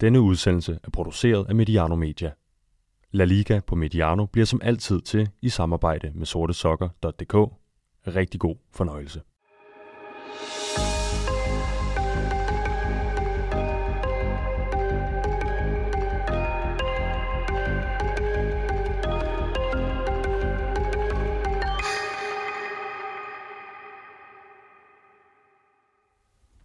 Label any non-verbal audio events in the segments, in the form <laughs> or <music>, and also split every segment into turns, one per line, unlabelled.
Denne udsendelse er produceret af Mediano Media. La Liga på Mediano bliver som altid til i samarbejde med sortesokker.dk. Rigtig god fornøjelse.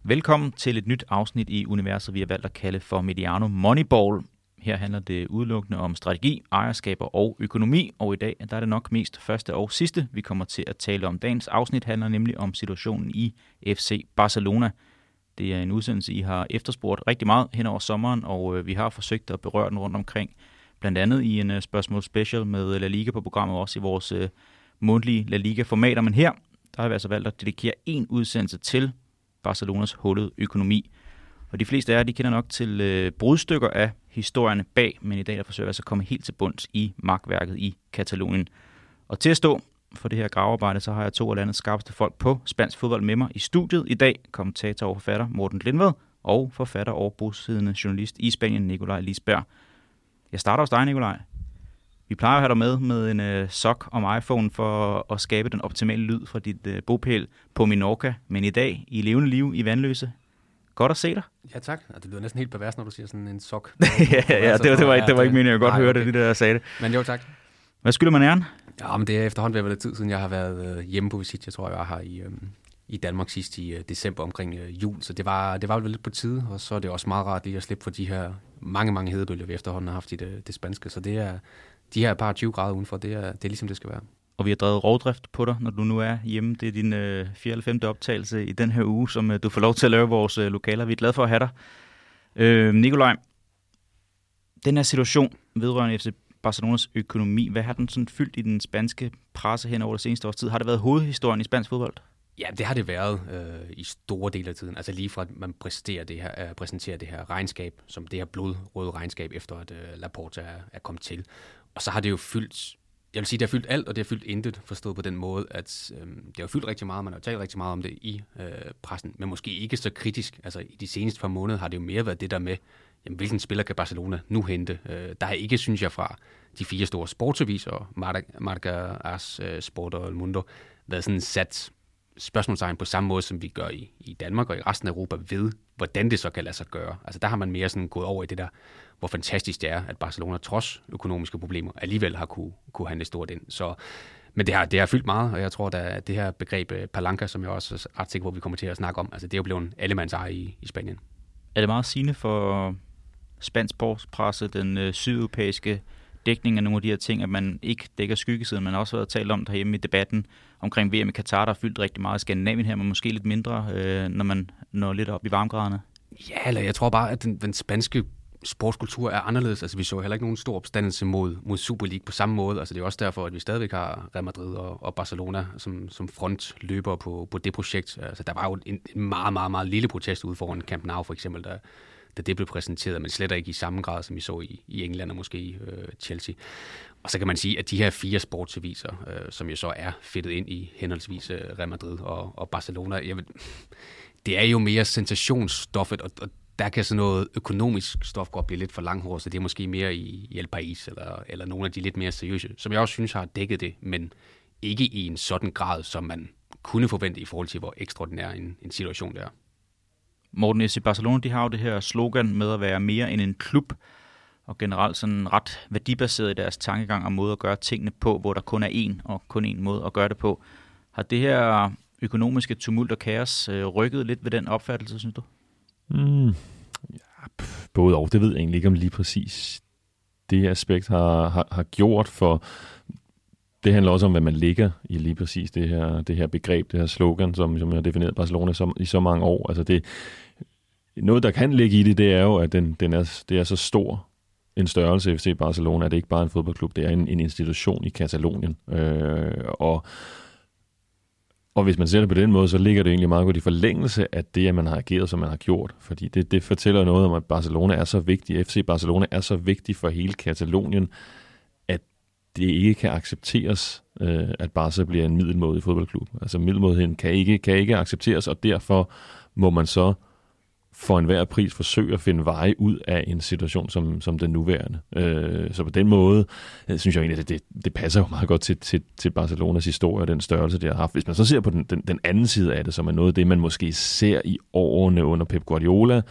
Velkommen til et nyt afsnit i universet, vi har valgt at kalde for Mediano Moneyball. Her handler det udelukkende om strategi, ejerskaber og økonomi, og i dag der er det nok mest første og sidste, vi kommer til at tale om. Dagens afsnit handler nemlig om situationen i FC Barcelona. Det er en udsendelse, I har efterspurgt rigtig meget hen over sommeren, og øh, vi har forsøgt at berøre den rundt omkring. Blandt andet i en øh, spørgsmål special med øh, La Liga på programmet, også i vores mundtlige La Liga-formater. Men her der har vi altså valgt at dedikere en udsendelse til Barcelonas hullede økonomi. Og de fleste af jer, de kender nok til øh, brudstykker af historierne bag, men i dag der forsøger vi altså at komme helt til bunds i magtværket i Katalonien. Og til at stå for det her gravearbejde, så har jeg to af landets skarpeste folk på spansk fodbold med mig i studiet i dag. Kommentator og forfatter Morten Lindved og forfatter og bosiddende journalist i Spanien, Nikolaj Lisberg. Jeg starter hos dig, Nikolaj. Vi plejer at have dig med med en øh, sok om iPhone for at skabe den optimale lyd fra dit øh, bopæl på Minorca, men i dag i levende liv i Vandløse. Godt at se dig.
Ja, tak. Det lyder næsten helt pervers, når du siger sådan en sok. <laughs>
ja, ja, det, var, det, var ikke, det var ikke meningen. Jeg godt høre det, det der sagde det.
Men jo, tak.
Hvad skylder man æren?
Ja, men det er efterhånden været lidt tid siden, jeg har været øh, hjemme på visit. Jeg tror, jeg var her i, øh, i Danmark sidst i øh, december omkring øh, jul, så det var, det var vel lidt på tide, og så er det også meget rart lige at slippe for de her mange, mange hedebølger, vi efterhånden har haft i det, det spanske. Så det er, de her par 20 grader udenfor, det er, det er ligesom det skal være.
Og vi har drevet rovdrift på dig, når du nu er hjemme. Det er din øh, 4. eller 5. optagelse i den her uge, som øh, du får lov til at lave vores øh, lokaler. Vi er glade for at have dig. Øh, Nikolaj, den her situation vedrørende FC Barcelonas økonomi, hvad har den sådan fyldt i den spanske presse hen over det seneste års tid? Har det været hovedhistorien i spansk fodbold?
Ja, det har det været øh, i store dele af tiden. Altså lige fra, at man præsenterer det her, øh, præsenterer det her regnskab, som det her blodrøde regnskab, efter at øh, Laporta er, er kommet til. Og så har det jo fyldt, jeg vil sige, det har fyldt alt, og det har fyldt intet, forstået på den måde, at øh, det har fyldt rigtig meget, man har talt rigtig meget om det i øh, pressen, men måske ikke så kritisk. Altså i de seneste par måneder har det jo mere været det der med, jamen, hvilken spiller kan Barcelona nu hente? Øh, der har ikke, synes jeg, fra de fire store sportsaviser, Marca, Ars, øh, Sport og El Mundo, været sådan sat spørgsmålstegn på samme måde, som vi gør i, i Danmark og i resten af Europa ved, hvordan det så kan lade sig gøre. Altså der har man mere sådan gået over i det der, hvor fantastisk det er, at Barcelona trods økonomiske problemer alligevel har kunne, kunne handle stort ind. Så, men det har, det har fyldt meget, og jeg tror, at det her begreb øh, palanca, som jeg også er ret sikker på, vi kommer til at snakke om, altså det er jo blevet en allemands eje i, i Spanien.
Er det meget sigende for spansk presse, den øh, sydeuropæiske dækning af nogle af de her ting, at man ikke dækker skyggesiden, man har også været talt om derhjemme i debatten omkring VM i Katar, der har fyldt rigtig meget i Skandinavien her, men måske lidt mindre, øh, når man når lidt op i varmegraderne.
Ja, eller jeg tror bare, at den, den spanske sportskultur er anderledes. Altså, vi så heller ikke nogen stor opstandelse mod, mod Super League på samme måde. Altså, det er også derfor, at vi stadigvæk har Real Madrid og, og Barcelona som, som frontløber på, på det projekt. Altså, der var jo en, en meget, meget, meget lille protest ude foran Camp Nou, for eksempel, der, da det blev præsenteret, men slet ikke i samme grad, som vi så i, i England og måske i øh, Chelsea. Og så kan man sige, at de her fire sportsaviser, øh, som jo så er fedtet ind i henholdsvis øh, Real Madrid og, og Barcelona, jeg ved, det er jo mere sensationsstoffet, og, og der kan sådan noget økonomisk stof godt blive lidt for langhåret, så det er måske mere i, i El País, eller, eller nogle af de lidt mere seriøse, som jeg også synes har dækket det, men ikke i en sådan grad, som man kunne forvente i forhold til, hvor ekstraordinær en, en situation det er.
Morten FC Barcelona, de har jo det her slogan med at være mere end en klub, og generelt sådan ret værdibaseret i deres tankegang og måde at gøre tingene på, hvor der kun er én og kun én måde at gøre det på. Har det her økonomiske tumult og kaos øh, rykket lidt ved den opfattelse, synes du?
Mm, både og. Det ved jeg egentlig ikke om lige præcis det aspekt har, har, har gjort, for det handler også om, hvad man ligger i lige præcis det her, det her begreb, det her slogan, som, som jeg har defineret Barcelona som, i så mange år. Altså det, noget, der kan ligge i det, det er jo, at den, den er, det er så stor en størrelse FC Barcelona, at det ikke bare er en fodboldklub, det er en, en institution i Katalonien. Øh, og, og hvis man ser det på den måde, så ligger det egentlig meget godt i forlængelse af det, at man har ageret, som man har gjort. Fordi det, det fortæller noget om, at Barcelona er så vigtig, FC Barcelona er så vigtig for hele Katalonien, at det ikke kan accepteres, øh, at Barca bliver en middelmådig fodboldklub. Altså middelmådigheden kan ikke, kan ikke accepteres, og derfor må man så for enhver pris forsøge at finde veje ud af en situation som, som den nuværende. Øh, så på den måde, øh, synes jeg egentlig, at det, det, det passer jo meget godt til, til, til Barcelonas historie og den størrelse, det har haft. Hvis man så ser på den, den, den anden side af det, som er noget af det, man måske ser i årene under Pep Guardiola,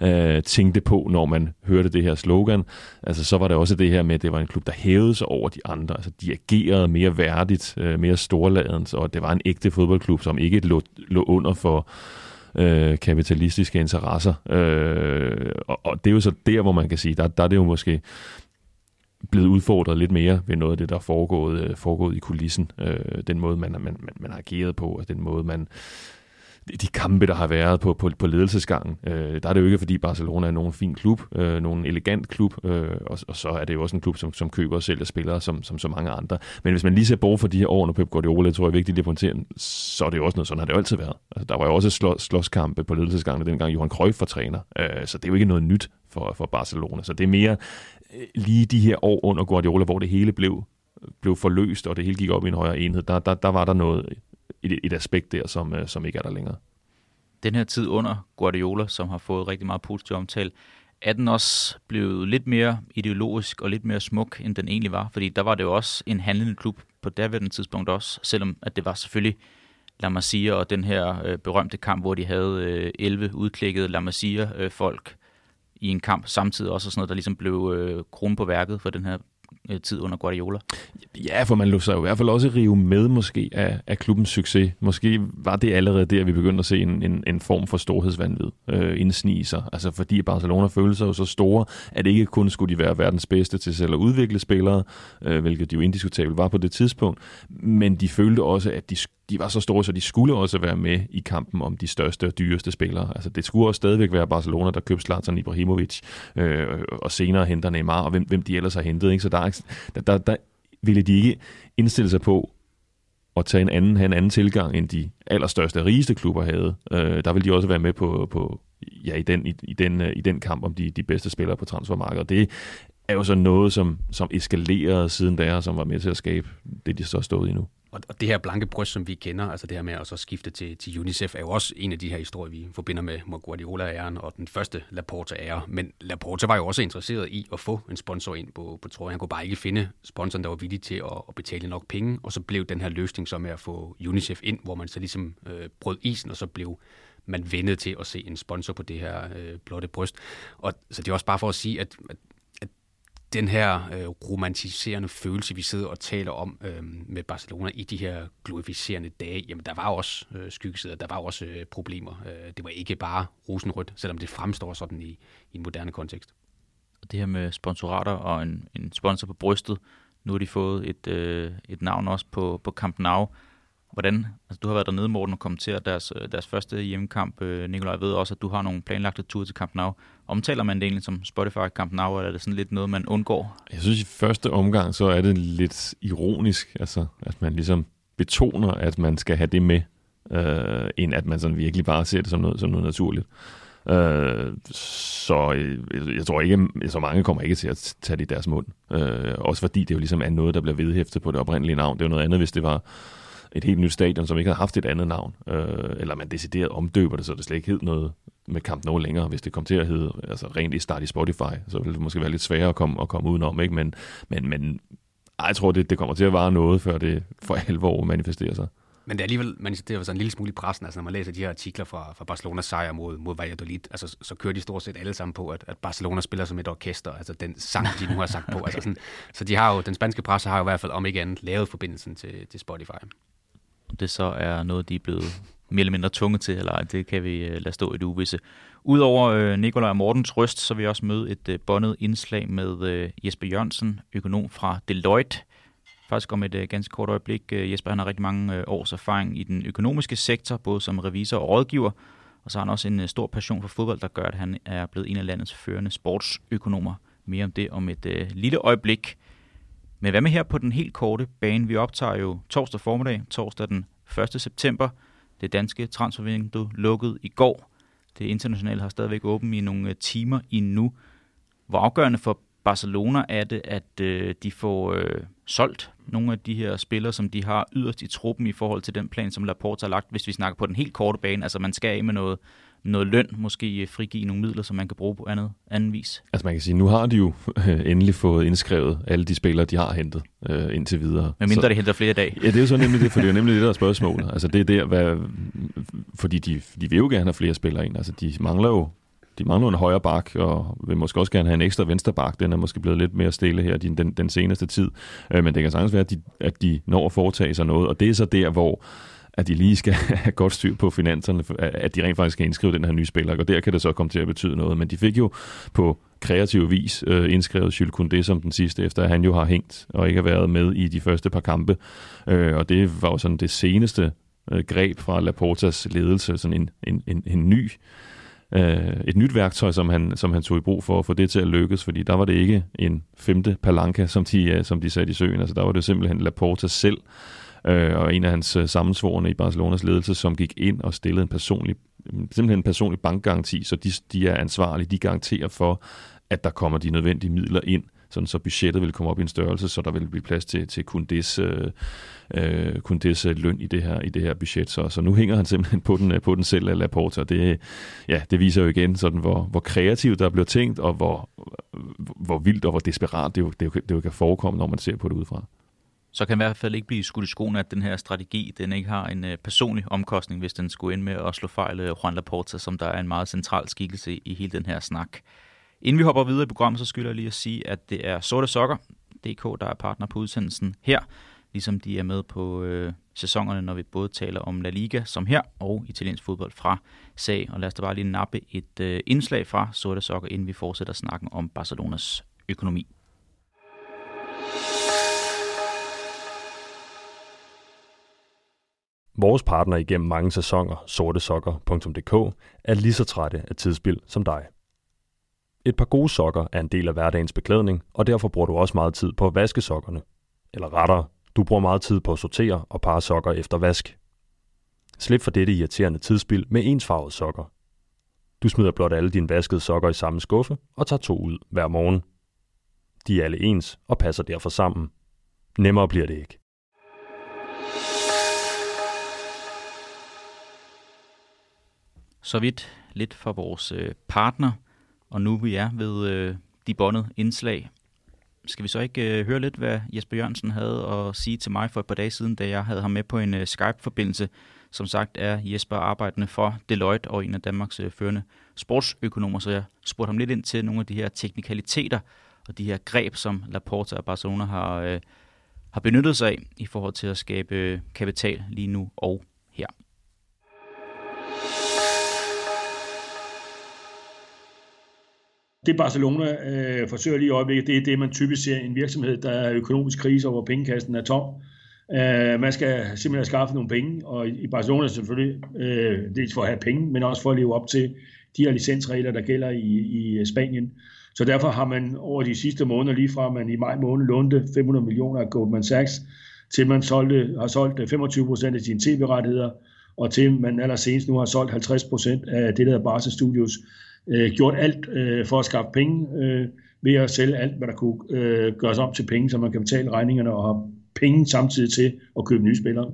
øh, tænkte på, når man hørte det her slogan. Altså, så var det også det her med, at det var en klub, der hævede sig over de andre. Altså, de agerede mere værdigt, øh, mere storladens, og det var en ægte fodboldklub, som ikke lå, lå under for øh, kapitalistiske interesser. Øh, og, og det er jo så der, hvor man kan sige, der, der er det jo måske blevet udfordret lidt mere ved noget af det, der er foregået, øh, foregået i kulissen. Øh, den måde, man, man, man, man har ageret på, og den måde, man de kampe, der har været på, på, på ledelsesgangen. Øh, der er det jo ikke, fordi Barcelona er nogen fin klub, øh, nogen elegant klub, øh, og, og så er det jo også en klub, som, som køber og sælger spillere, som, som så mange andre. Men hvis man lige ser bort for de her år, når Pep Guardiola, tror jeg er vigtigt at pointere, så er det jo også noget, sådan har det jo altid været. Altså, der var jo også slå, slåskampe på ledelsesgangen, dengang Johan Cruyff var træner, øh, så det er jo ikke noget nyt for, for Barcelona. Så det er mere øh, lige de her år under Guardiola, hvor det hele blev blev forløst, og det hele gik op i en højere enhed, der, der, der var der noget et, et aspekt der, som, øh, som ikke er der længere.
Den her tid under Guardiola, som har fået rigtig meget positiv omtale, er den også blevet lidt mere ideologisk og lidt mere smuk, end den egentlig var? Fordi der var det jo også en handlende klub på daværende tidspunkt også, selvom at det var selvfølgelig La Masia og den her øh, berømte kamp, hvor de havde øh, 11 udklikkede La Masia-folk øh, i en kamp samtidig også, og sådan noget, der ligesom blev øh, kronen på værket for den her Øh, tid under Guardiola.
Ja, for man lå sig jo i hvert fald også rive med måske af, af klubbens succes. Måske var det allerede der, vi begyndte at se en, en, en form for storhedsvandvid øh, indsnige sig. Altså fordi Barcelona følte sig jo så store, at ikke kun skulle de være verdens bedste til selv at udvikle spillere, øh, hvilket de jo indiskutabelt var på det tidspunkt, men de følte også, at de de var så store, så de skulle også være med i kampen om de største og dyreste spillere. Altså, det skulle også stadigvæk være Barcelona, der købte Zlatan Ibrahimovic, øh, og senere henter Neymar, og hvem, hvem de ellers har hentet. Ikke? Så der, der, der, der ville de ikke indstille sig på at tage en anden, have en anden tilgang, end de allerstørste og rigeste klubber havde. Øh, der ville de også være med på, på ja, i, den, i, i, den, øh, i den kamp om de, de bedste spillere på transfermarkedet. Det er jo så noget, som, som eskalerede siden der, som var med til at skabe det, de så stået i nu.
Og, og det her blanke bryst, som vi kender, altså det her med at så skifte til, til UNICEF, er jo også en af de her historier, vi forbinder med, med Guardiola-æren og den første Laporta-ære. Men Laporta var jo også interesseret i at få en sponsor ind på, på trøjen. Han kunne bare ikke finde sponsoren, der var villig til at, at betale nok penge. Og så blev den her løsning så med at få UNICEF ind, hvor man så ligesom øh, brød isen, og så blev man vendet til at se en sponsor på det her øh, blotte bryst. Og så det er også bare for at sige, at, at den her øh, romantiserende følelse, vi sidder og taler om øh, med Barcelona i de her glorificerende dage, jamen der var også øh, skyggesider, der var også øh, problemer. Øh, det var ikke bare rosenrødt, selvom det fremstår sådan i, i en moderne kontekst.
Og Det her med sponsorater og en, en sponsor på brystet, nu har de fået et, øh, et navn også på, på Camp Nou. Hvordan, altså du har været dernede, Morten, og kommenteret deres, øh, deres første hjemmekamp. Øh, Nikolaj, ved også, at du har nogle planlagte ture til Camp Nou. Omtaler man det egentlig som Spotify Camp Nou, eller er det sådan lidt noget, man undgår?
Jeg synes, i første omgang, så er det lidt ironisk, altså, at man ligesom betoner, at man skal have det med, øh, end at man sådan virkelig bare ser det som noget, som noget naturligt. Øh, så jeg, jeg tror ikke, så mange kommer ikke til at tage det i deres mund. Øh, også fordi det jo ligesom er noget, der bliver vedhæftet på det oprindelige navn. Det er jo noget andet, hvis det var et helt nyt stadion, som ikke havde haft et andet navn, øh, eller man decideret omdøber det, så det slet ikke hed noget med Camp Nou længere. Hvis det kom til at hedde altså rent i start i Spotify, så ville det måske være lidt sværere at komme, at komme udenom, ikke? Men, men, men ej, jeg tror, det, det kommer til at vare noget, før det for alvor manifesterer sig.
Men det er alligevel, man, det er sådan en lille smule i pressen, altså når man læser de her artikler fra, fra Barcelonas sejr mod, mod Valladolid, altså så kører de stort set alle sammen på, at, at Barcelona spiller som et orkester, altså den sang, de nu har sagt på. Altså sådan, så de har jo, den spanske presse har jo i hvert fald, om ikke andet, lavet forbindelsen til, til Spotify
det så er noget, de er blevet mere eller mindre tunge til, eller det kan vi øh, lade stå i det uvisse. Udover øh, Nikolaj og Mortens røst, så vil jeg også møde et øh, bondet indslag med øh, Jesper Jørgensen, økonom fra Deloitte. Faktisk om et øh, ganske kort øjeblik. Øh, Jesper han har rigtig mange øh, års erfaring i den økonomiske sektor, både som revisor og rådgiver, og så har han også en øh, stor passion for fodbold, der gør, at han er blevet en af landets førende sportsøkonomer. Mere om det om et øh, lille øjeblik. Men hvad med her på den helt korte bane? Vi optager jo torsdag formiddag, torsdag den 1. september. Det danske transfervindue lukkede i går. Det internationale har stadigvæk åbent i nogle øh, timer endnu. Hvor afgørende for Barcelona er det, at øh, de får øh, solgt nogle af de her spillere, som de har yderst i truppen i forhold til den plan, som Laporte har lagt, hvis vi snakker på den helt korte bane. Altså man skal af med noget, noget løn, måske frigive nogle midler, som man kan bruge på andet, anden vis?
Altså man kan sige, nu har de jo <laughs> endelig fået indskrevet alle de spillere, de har hentet øh, indtil videre.
Men mindre så, de henter flere i dag.
Ja, det er jo så nemlig det, for det er nemlig det, der er spørgsmålet. Altså det er der, hvad, fordi de, de vil jo gerne have flere spillere ind. Altså de mangler jo de mangler en højre bak, og vil måske også gerne have en ekstra venstre bak. Den er måske blevet lidt mere stille her den, den, den seneste tid. Øh, men det kan sagtens være, at de, at de når at foretage sig noget, og det er så der, hvor at de lige skal <laughs> have godt styr på finanserne, at de rent faktisk skal indskrive den her nye spiller, og der kan det så komme til at betyde noget. Men de fik jo på kreativ vis øh, indskrevet Jules Koundé som den sidste, efter at han jo har hængt og ikke har været med i de første par kampe. Øh, og det var jo sådan det seneste øh, greb fra Laportas ledelse, sådan en, en, en, en ny øh, et nyt værktøj, som han, som han tog i brug for at få det til at lykkes, fordi der var det ikke en femte palanca, som de, øh, som de satte i søen. Altså der var det simpelthen Laporta selv, øh, og en af hans øh, sammensvorene i Barcelonas ledelse, som gik ind og stillede en personlig, simpelthen en personlig bankgaranti, så de, de er ansvarlige, de garanterer for, at der kommer de nødvendige midler ind, sådan så budgettet vil komme op i en størrelse, så der vil blive plads til, til kun des, øh, øh Kundes øh, løn i det her, i det her budget. Så, så nu hænger han simpelthen på den, øh, på den selv af Laporta. Det, ja, det viser jo igen, sådan, hvor, hvor kreativt der bliver tænkt, og hvor, hvor vildt og hvor desperat det jo, det, jo, det jo kan forekomme, når man ser på det udefra
så kan i hvert fald ikke blive skudt i skoene, at den her strategi den ikke har en øh, personlig omkostning, hvis den skulle ind med at slå fejl øh, Juan Laporta, som der er en meget central skikkelse i hele den her snak. Inden vi hopper videre i programmet, så skylder jeg lige at sige, at det er Sorte Sokker, DK, der er partner på udsendelsen her, ligesom de er med på øh, sæsonerne, når vi både taler om La Liga som her, og italiensk fodbold fra SAG. Og lad os da bare lige nappe et øh, indslag fra Sorte Sokker, inden vi fortsætter snakken om Barcelonas økonomi.
Vores partner igennem mange sæsoner, sortesokker.dk, er lige så trætte af tidsspil som dig. Et par gode sokker er en del af hverdagens beklædning, og derfor bruger du også meget tid på at vaske sokkerne. Eller rettere, du bruger meget tid på at sortere og parre sokker efter vask. Slip for dette irriterende tidsspil med ensfarvede sokker. Du smider blot alle dine vaskede sokker i samme skuffe og tager to ud hver morgen. De er alle ens og passer derfor sammen. Nemmere bliver det ikke.
Så vidt lidt for vores øh, partner, og nu vi er ved øh, de bondede indslag. Skal vi så ikke øh, høre lidt, hvad Jesper Jørgensen havde at sige til mig for et par dage siden, da jeg havde ham med på en øh, Skype-forbindelse. Som sagt er Jesper arbejdende for Deloitte og en af Danmarks øh, førende sportsøkonomer, så jeg spurgte ham lidt ind til nogle af de her teknikaliteter og de her greb, som Laporta og Barcelona har, øh, har benyttet sig af i forhold til at skabe øh, kapital lige nu og her.
Det Barcelona øh, forsøger lige i øjeblikket, det er det, man typisk ser i en virksomhed, der er økonomisk krise, og hvor pengekassen er tom. Øh, man skal simpelthen skaffe nogle penge, og i Barcelona selvfølgelig øh, dels for at have penge, men også for at leve op til de her licensregler, der gælder i, i øh, Spanien. Så derfor har man over de sidste måneder, lige fra man i maj måned lånte 500 millioner af Goldman Sachs, til man solgte, har solgt øh, 25 procent af sine tv-rettigheder, og til man allersenest nu har solgt 50 procent af det, der hedder Barca Studios, øh, gjort alt øh, for at skaffe penge øh, ved at sælge alt, hvad der kunne øh, gøres om til penge, så man kan betale regningerne og have penge samtidig til at købe nye spillere.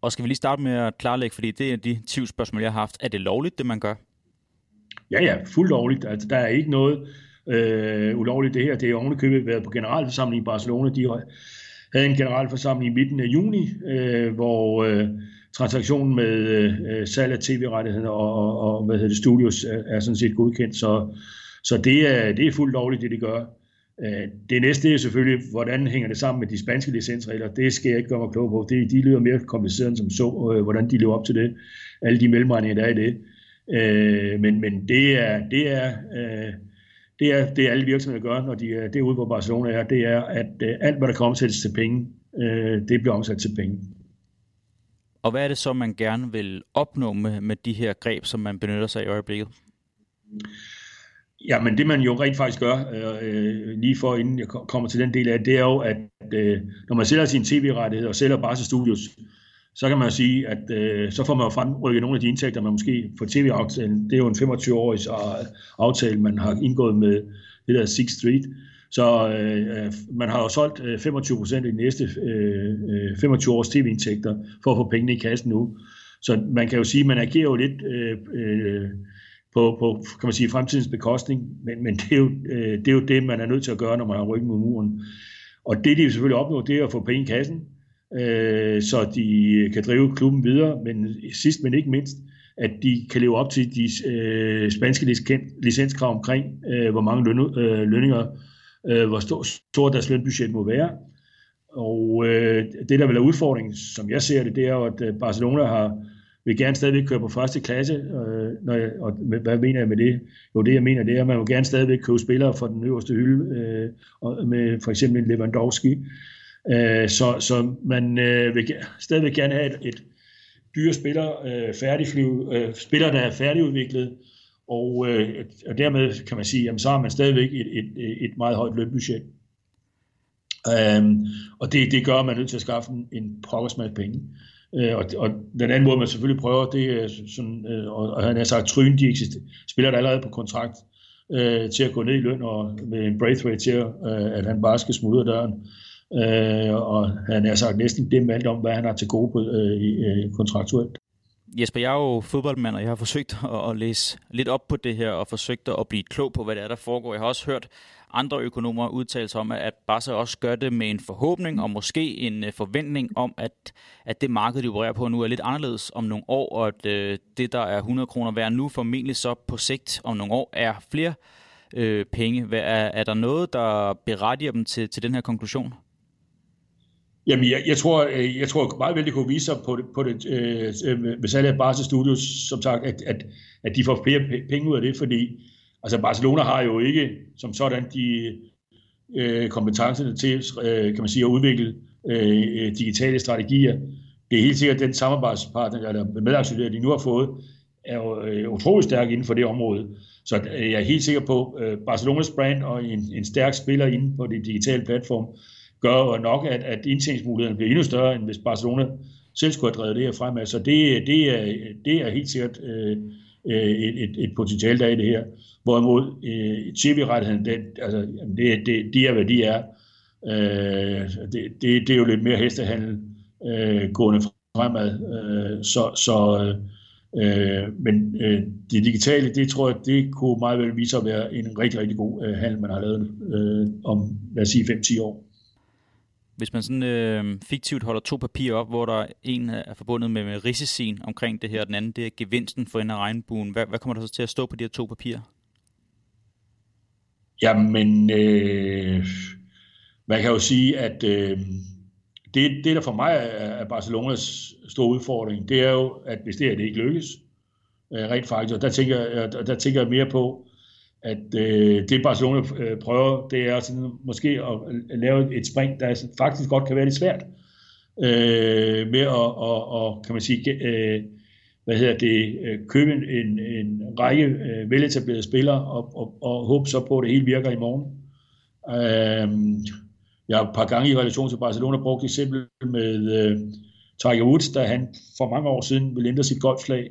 Og skal vi lige starte med at klarlægge, fordi det er de 20 spørgsmål, jeg har haft. Er det lovligt, det man gør?
Ja, ja, fuldt lovligt. Altså, der er ikke noget øh, ulovligt det her. Det er ovenikøbet været på generalforsamling i Barcelona. De havde en generalforsamling i midten af juni, øh, hvor øh, transaktionen med øh, salg af tv-rettigheder og, og, og hvad hedder det, studios er, er sådan set godkendt, så, så det, er, det er fuldt lovligt, det de gør. Øh, det næste er selvfølgelig, hvordan hænger det sammen med de spanske licensregler. Det skal jeg ikke gøre mig klog på. Det, de lyder mere kompliceret end som så, øh, hvordan de lever op til det. Alle de mellemregninger, der er i det. Øh, men, men det er, det er, øh, det er det alle virksomheder gør, når de er derude, hvor Barcelona er, det er, at øh, alt, hvad der kan omsættes til penge, øh, det bliver omsat til penge.
Og hvad er det så, man gerne vil opnå med, med de her greb, som man benytter sig af i øjeblikket?
Ja, men det man jo rent faktisk gør, øh, øh lige for inden jeg kommer til den del af det, det er jo, at øh, når man sælger sin tv-rettighed og sælger Barca Studios, så kan man jo sige, at øh, så får man jo fremrykket nogle af de indtægter, man måske får tv-aftalen. Det er jo en 25-årig øh, aftale, man har indgået med det der Six Street. Så øh, øh, man har jo solgt øh, 25 procent i de næste øh, øh 25 års tv-indtægter for at få pengene i kassen nu. så man kan jo sige, at man agerer jo lidt øh, øh, på, på kan man sige, fremtidens bekostning, men, men det, er jo, øh, det er jo det, man er nødt til at gøre, når man har ryggen mod muren. Og det, de selvfølgelig opnår, det er at få penge i kassen, øh, så de kan drive klubben videre, men sidst men ikke mindst, at de kan leve op til de øh, spanske licenskrav omkring, øh, hvor mange løn, øh, lønninger, øh, hvor stor, stort deres lønbudget må være. Og øh, det, der vil være udfordringen, som jeg ser det, det er jo, at øh, Barcelona har vil gerne stadigvæk køre på første klasse, øh, når jeg, og hvad mener jeg med det? Jo, det jeg mener, det er, at man vil gerne stadigvæk købe spillere fra den øverste hylde, øh, og med for eksempel en Lewandowski. Øh, så, så man øh, vil stadigvæk gerne have et, et dyre spiller, øh, færdigflyv, øh, spiller, der er færdigudviklet, og, øh, og dermed kan man sige, jamen, så har man stadigvæk et, et, et meget højt lønbudget. Øhm, og det, det gør, at man er nødt til at skaffe en, en masse penge. Øh, og, og den anden måde, man selvfølgelig prøver, det er sådan, øh, og, og han har sagt, Tryn, de spiller der allerede på kontrakt øh, til at gå ned i løn, og med en Braithwaite til, øh, at han bare skal smude døren. Øh, og han har sagt næsten dem alt om, hvad han har til gode øh, på, øh, kontraktuelt.
Jesper, jeg er jo fodboldmand, og jeg har forsøgt at, at læse lidt op på det her, og forsøgt at blive klog på, hvad det er, der foregår. Jeg har også hørt andre økonomer udtale sig om, at Barca også gør det med en forhåbning og måske en øh, forventning om, at, at det marked, de opererer på nu, er lidt anderledes om nogle år, og at øh, det, der er 100 kroner værd nu, formentlig så på sigt om nogle år, er flere øh, penge. Er, er der noget, der berettiger dem til, til den her konklusion?
Jamen, jeg, jeg, tror, øh, jeg tror meget vel, det kunne vise sig på det, på det øh, øh med salget af Barca Studios, som sagt, at, at, at de får flere penge ud af det, fordi Altså Barcelona har jo ikke som sådan de øh, kompetencerne til øh, kan man sige, at udvikle øh, øh digitale strategier. Det er helt sikkert, at den samarbejdspartner, eller medaktionær, de nu har fået, er jo øh, utrolig stærk inden for det område. Så øh, jeg er helt sikker på, at øh, Barcelonas brand og en, en stærk spiller inden på det digitale platform, gør jo nok, at, at indtjeningsmulighederne bliver endnu større, end hvis Barcelona selv skulle have drevet det her fremad. Så det, det, er, det er helt sikkert øh, øh et, et, et potentiale, der er i det her. Hvorimod øh, tv-rettigheden, den, altså, det, det, de er, hvad de er. Øh, det, det, det er jo lidt mere hestehandel øh, gående fremad. Øh, så, så øh, men øh, det digitale, det tror jeg, det kunne meget vel vise at være en rigtig, rigtig god øh, handel, man har lavet øh, om, lad os sige, 5-10 år.
Hvis man sådan øh, fiktivt holder to papirer op, hvor der en er forbundet med, med risicien omkring det her, og den anden det er gevinsten for en af regnbuen, hvad, hvad kommer der så til at stå på de her to papirer?
Jamen, øh, man kan jo sige, at øh, det, det, der for mig er Barcelonas store udfordring, det er jo, at hvis det her det ikke lykkes, øh, rent faktisk, og der tænker, jeg, der tænker jeg mere på, at øh, det Barcelona øh, prøver, det er sådan, måske at lave et spring, der faktisk godt kan være lidt svært, øh, med at, og, og, kan man sige, øh, hvad hedder det, øh, købe en, en række øh, veletablerede spillere og, og, og håbe så på, at det hele virker i morgen. Øh, jeg har et par gange i relation til Barcelona brugt eksempel med øh, Tiger Woods, da han for mange år siden ville ændre sit golfslag,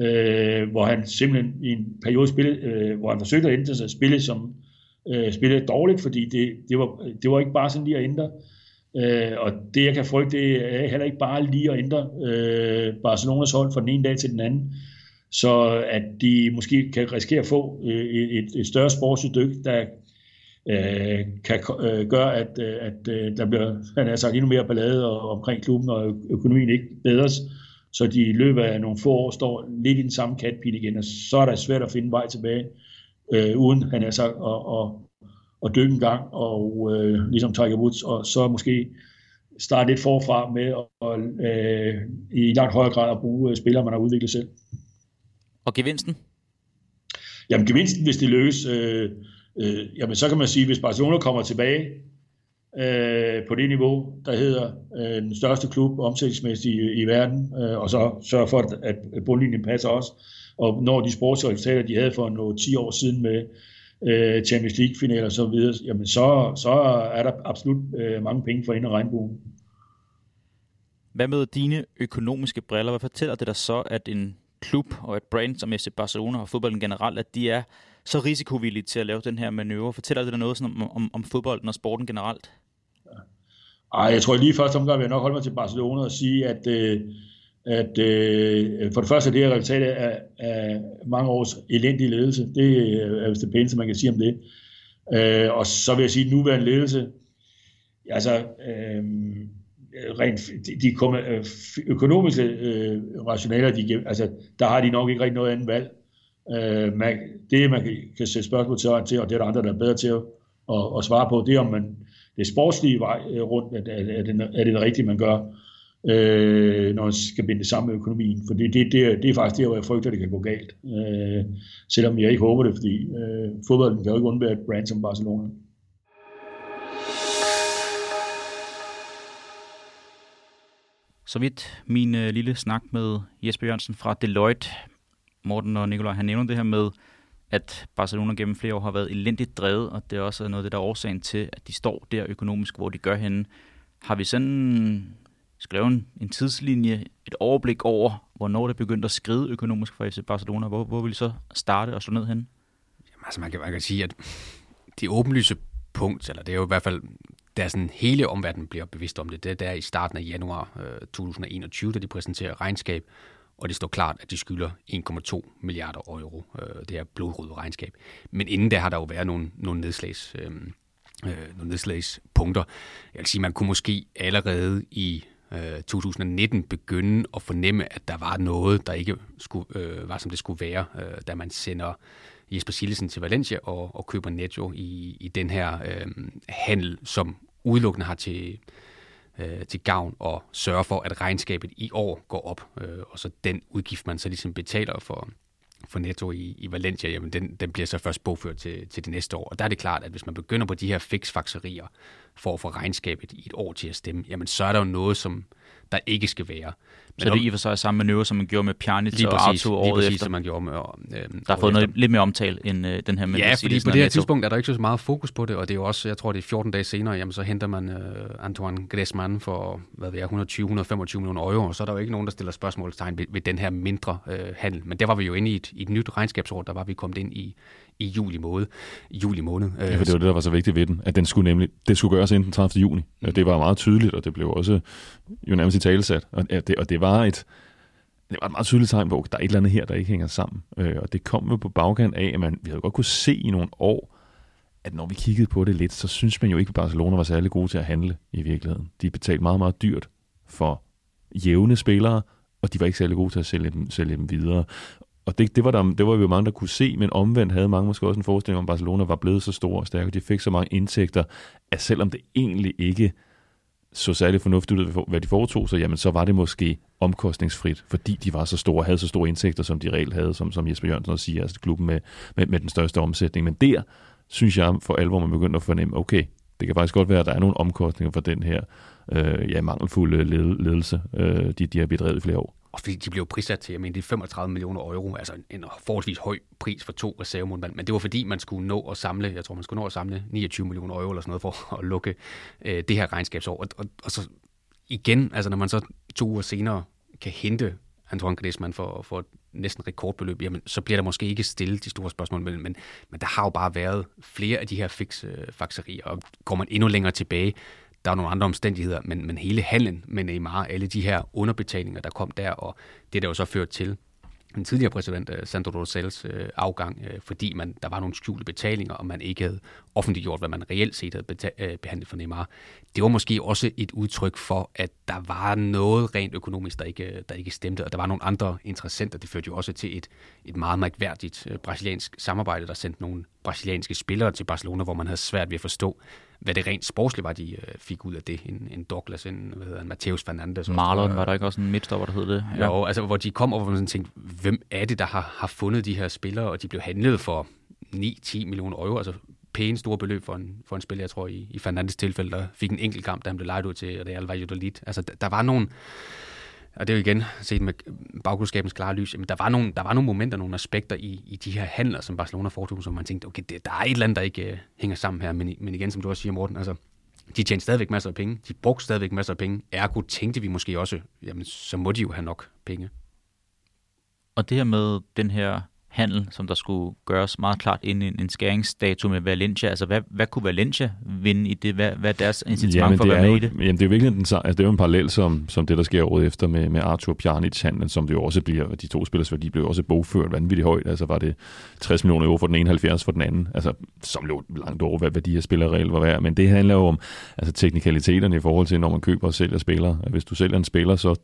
øh, hvor han simpelthen i en periode spillede, øh, hvor han forsøgte at ændre sig spille som øh, spille dårligt, fordi det, det, var, det var ikke bare sådan lige at ændre. Øh, og det, jeg kan frygte, det er heller ikke bare lige at ændre øh, Barcelonas hold fra den ene dag til den anden. Så at de måske kan risikere at få øh, et, et større sportsligt dyk, der øh, kan øh, gøre, at, øh, at øh, der bliver han har sagt, endnu mere ballade og, omkring klubben, og økonomien ikke bedres. Så de i løbet af nogle få år står lidt i den samme katpil igen, og så er det svært at finde vej tilbage, øh, uden han har sagt, at, at, at dykke en gang, og øh, ligesom Tiger Woods, og så måske starte lidt forfra med at øh, i langt højere grad at bruge øh, spillere, man har udviklet selv.
Og gevinsten?
Jamen gevinsten, hvis det lykkes, øh, øh, jamen så kan man sige, hvis Barcelona kommer tilbage øh, på det niveau, der hedder øh, den største klub omsætningsmæssigt i, i verden, øh, og så sørger for, at, at bundlinjen passer også, og når de sportsresultater, de havde for nogle 10 år siden med øh, Champions League-finaler og så videre, jamen så, så er der absolut øh, mange penge for ind og regnbuen.
Hvad med dine økonomiske briller? Hvad fortæller det dig så, at en klub og et brand som FC Barcelona og fodbolden generelt, at de er så risikovillige til at lave den her manøvre? Fortæller det dig noget sådan om, om, om fodbolden og sporten generelt?
Ej, jeg tror lige først omgang vil jeg nok holde mig til Barcelona og sige, at, øh, at øh, for det første det er resultatet af, af mange års elendig ledelse. Det er vist det pæneste, man kan sige om det. Øh, og så vil jeg sige, at nuværende ledelse, altså øh, rent de, de øh, økonomiske øh, rationaler, de, altså, der har de nok ikke rigtig noget andet valg. Øh, man, det, man kan, kan sætte spørgsmål til, til, og det er der andre, der er bedre til at, at, at svare på, det er, om man det sportslige vej øh, rundt, er, er, er, det, er det rigtige, man gør, øh, når man skal binde det sammen med økonomien. For det, det, det, er, det er faktisk det, hvor jeg frygter, det kan gå galt. Øh, selvom jeg ikke håber det, fordi øh, fodbolden kan jo ikke undvære et brand som Barcelona.
Så vidt min øh, lille snak med Jesper Jørgensen fra Deloitte. Morten og Nikolaj, han nævner det her med, at Barcelona gennem flere år har været elendigt drevet, og det er også noget af det, der er årsagen til, at de står der økonomisk, hvor de gør henne. Har vi sådan skrevet en tidslinje, et overblik over, hvornår det begyndte at skride økonomisk for FC Barcelona? Hvor, hvor vil I så starte og slå ned hen?
Jamen, altså man kan, man kan sige, at det åbenlyse punkt, eller det er jo i hvert fald, da sådan hele omverdenen bliver bevidst om det, det er der i starten af januar øh, 2021, da de præsenterer regnskab, og det står klart, at de skylder 1,2 milliarder euro. Øh, det er blodrøde regnskab. Men inden det har der jo været nogle, nogle nedslags... Øh, øh, nogle nedslagspunkter. Jeg vil sige, man kunne måske allerede i øh, 2019 begynde at fornemme, at der var noget, der ikke skulle, øh, var, som det skulle være, øh, da man sender Jesper Sillesen til Valencia og, og køber Netto i, i den her øh, handel, som udelukkende har til, øh, til gavn og sørge for, at regnskabet i år går op, øh, og så den udgift, man så ligesom betaler for, for Netto i, i Valencia, jamen den, den bliver så først bogført til, til det næste år. Og der er det klart, at hvis man begynder på de her fixfakserier for at få regnskabet i et år til at stemme, jamen så er der jo noget, som der ikke skal være.
Men så det er i og for sig samme manøvre, som man gjorde med Pjanic og præcis, Arthur året
præcis,
efter.
som man gjorde med,
øh, Der har fået noget lidt mere omtale end øh, den her med
Ja, fordi på det her tidspunkt er der ikke så meget fokus på det, og det er jo også, jeg tror det er 14 dage senere, jamen så henter man øh, Antoine Griezmann for, hvad ved jeg, 120-125 millioner euro, og så er der jo ikke nogen, der stiller spørgsmålstegn ved, ved den her mindre øh, handel. Men der var vi jo inde i et, i et nyt regnskabsår, der var vi kommet ind i, i juli måned. Juli måned.
Ja, for det var det, der var så vigtigt ved den, at den skulle nemlig, det skulle gøres inden den 30. juni. Mm. Det var meget tydeligt, og det blev også jo nærmest i talesat. Og det, og det var et, det var et meget tydeligt tegn på, at der er et eller andet her, der ikke hænger sammen. Øh, og det kom jo på bagkant af, at man, vi havde godt kunne se i nogle år, at når vi kiggede på det lidt, så synes man jo ikke, at Barcelona var særlig gode til at handle i virkeligheden. De betalte meget, meget dyrt for jævne spillere, og de var ikke særlig gode til at sælge dem, sælge dem videre. Og det, det, var der, det var jo mange, der kunne se, men omvendt havde mange måske også en forestilling om, at Barcelona var blevet så stor og stærk, og de fik så mange indtægter, at selvom det egentlig ikke så særlig fornuftigt ud, hvad de foretog sig, jamen så var det måske omkostningsfrit, fordi de var så store, havde så store indtægter, som de reelt havde, som, som Jesper Jørgensen også siger, altså klubben med, med, med den største omsætning. Men der synes jeg for alvor, man begynder at fornemme, okay, det kan faktisk godt være, at der er nogle omkostninger for den her øh, ja, mangelfulde ledelse, øh, de, de har bedrevet i flere år.
Og fordi de blev prissat til, jeg mener, det er 35 millioner euro, altså en forholdsvis høj pris for to reservemålmænd, men det var fordi, man skulle nå at samle, jeg tror, man skulle nå at samle 29 millioner euro eller sådan noget for <laughs> at lukke øh, det her regnskabsår. Og, og, og så igen, altså når man så to uger senere kan hente Antoine Griezmann for, for næsten rekordbeløb, jamen, så bliver der måske ikke stillet de store spørgsmål, men, men, men der har jo bare været flere af de her fix, øh, fakserier, og går man endnu længere tilbage, der er nogle andre omstændigheder, men, men hele handlen med Neymar, alle de her underbetalinger, der kom der, og det der jo så ført til den tidligere præsident øh, Sandro Rosales øh, afgang, øh, fordi man, der var nogle skjulte betalinger, og man ikke havde offentliggjort, hvad man reelt set havde beta- behandlet for Neymar. Det var måske også et udtryk for, at der var noget rent økonomisk, der ikke, der ikke stemte, og der var nogle andre interessenter. Det førte jo også til et, et meget mærkværdigt brasiliansk samarbejde, der sendte nogle brasilianske spillere til Barcelona, hvor man havde svært ved at forstå, hvad det rent sportsligt var, de øh, fik ud af det. En, en Douglas, en, hvad hedder, en Mateus Fernandes.
Marlon, var der ikke også en midtstopper, der hed det?
Ja. Jo, altså hvor de kom, og hvor man sådan tænkte, hvem er det, der har, har fundet de her spillere, og de blev handlet for 9-10 millioner euro, altså pæne store beløb for en, for en spiller, jeg tror i, i Fernandes tilfælde, der fik en enkelt kamp, da han blev lejet ud til Real Valladolid. Altså der, der var nogle, og det er jo igen set med baggrundskabens klare lys, jamen der var, nogle, der var nogle momenter, nogle aspekter i, i de her handler, som Barcelona foretog, som man tænkte, okay, det, der er et eller andet, der ikke øh, hænger sammen her, men, men igen, som du også siger, Morten, altså, de tjente stadigvæk masser af penge, de brugte stadigvæk masser af penge, ergo tænkte vi måske også, jamen, så må de jo have nok penge.
Og det her med den her handel, som der skulle gøres meget klart inden en, en skæringsdato med Valencia. Altså, hvad, hvad kunne Valencia vinde i det? Hvad, hvad er deres incitament for at være med
jo,
i det?
Jamen, det er jo virkelig den, altså, det er jo en parallel som, som det, der sker året efter med, med Arthur Pjanic-handlen, som det jo også bliver, de to spillers værdi blev også bogført vanvittigt højt. Altså var det 60 millioner euro for den ene, 70 for den anden, altså, som lå langt over, hvad, hvad de her spillere reelt var værd. Men det handler jo om altså, teknikaliteterne i forhold til, når man køber og sælger spillere. Hvis du sælger en spiller, så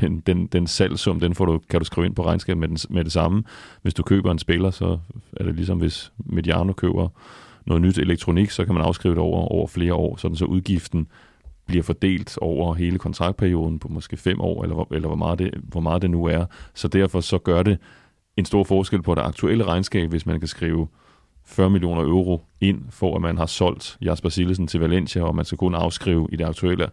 den, den, den salgsum, den får du, kan du skrive ind på regnskabet med, den, med det samme. Hvis du køber en spiller, så er det ligesom hvis Mediano køber noget nyt elektronik, så kan man afskrive det over, over flere år, sådan så udgiften bliver fordelt over hele kontraktperioden på måske fem år, eller, eller hvor, meget det, hvor meget det nu er. Så derfor så gør det en stor forskel på det aktuelle regnskab, hvis man kan skrive 40 millioner euro ind, for at man har solgt Jasper Sillesen til Valencia, og man skal kun afskrive i det aktuelle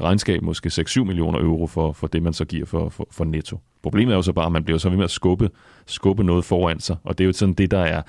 regnskab måske 6-7 millioner euro for, for det, man så giver for, for, for netto. Problemet er jo så bare, at man bliver så ved med at skubbe, skubbe noget foran sig, og det er jo sådan det, der er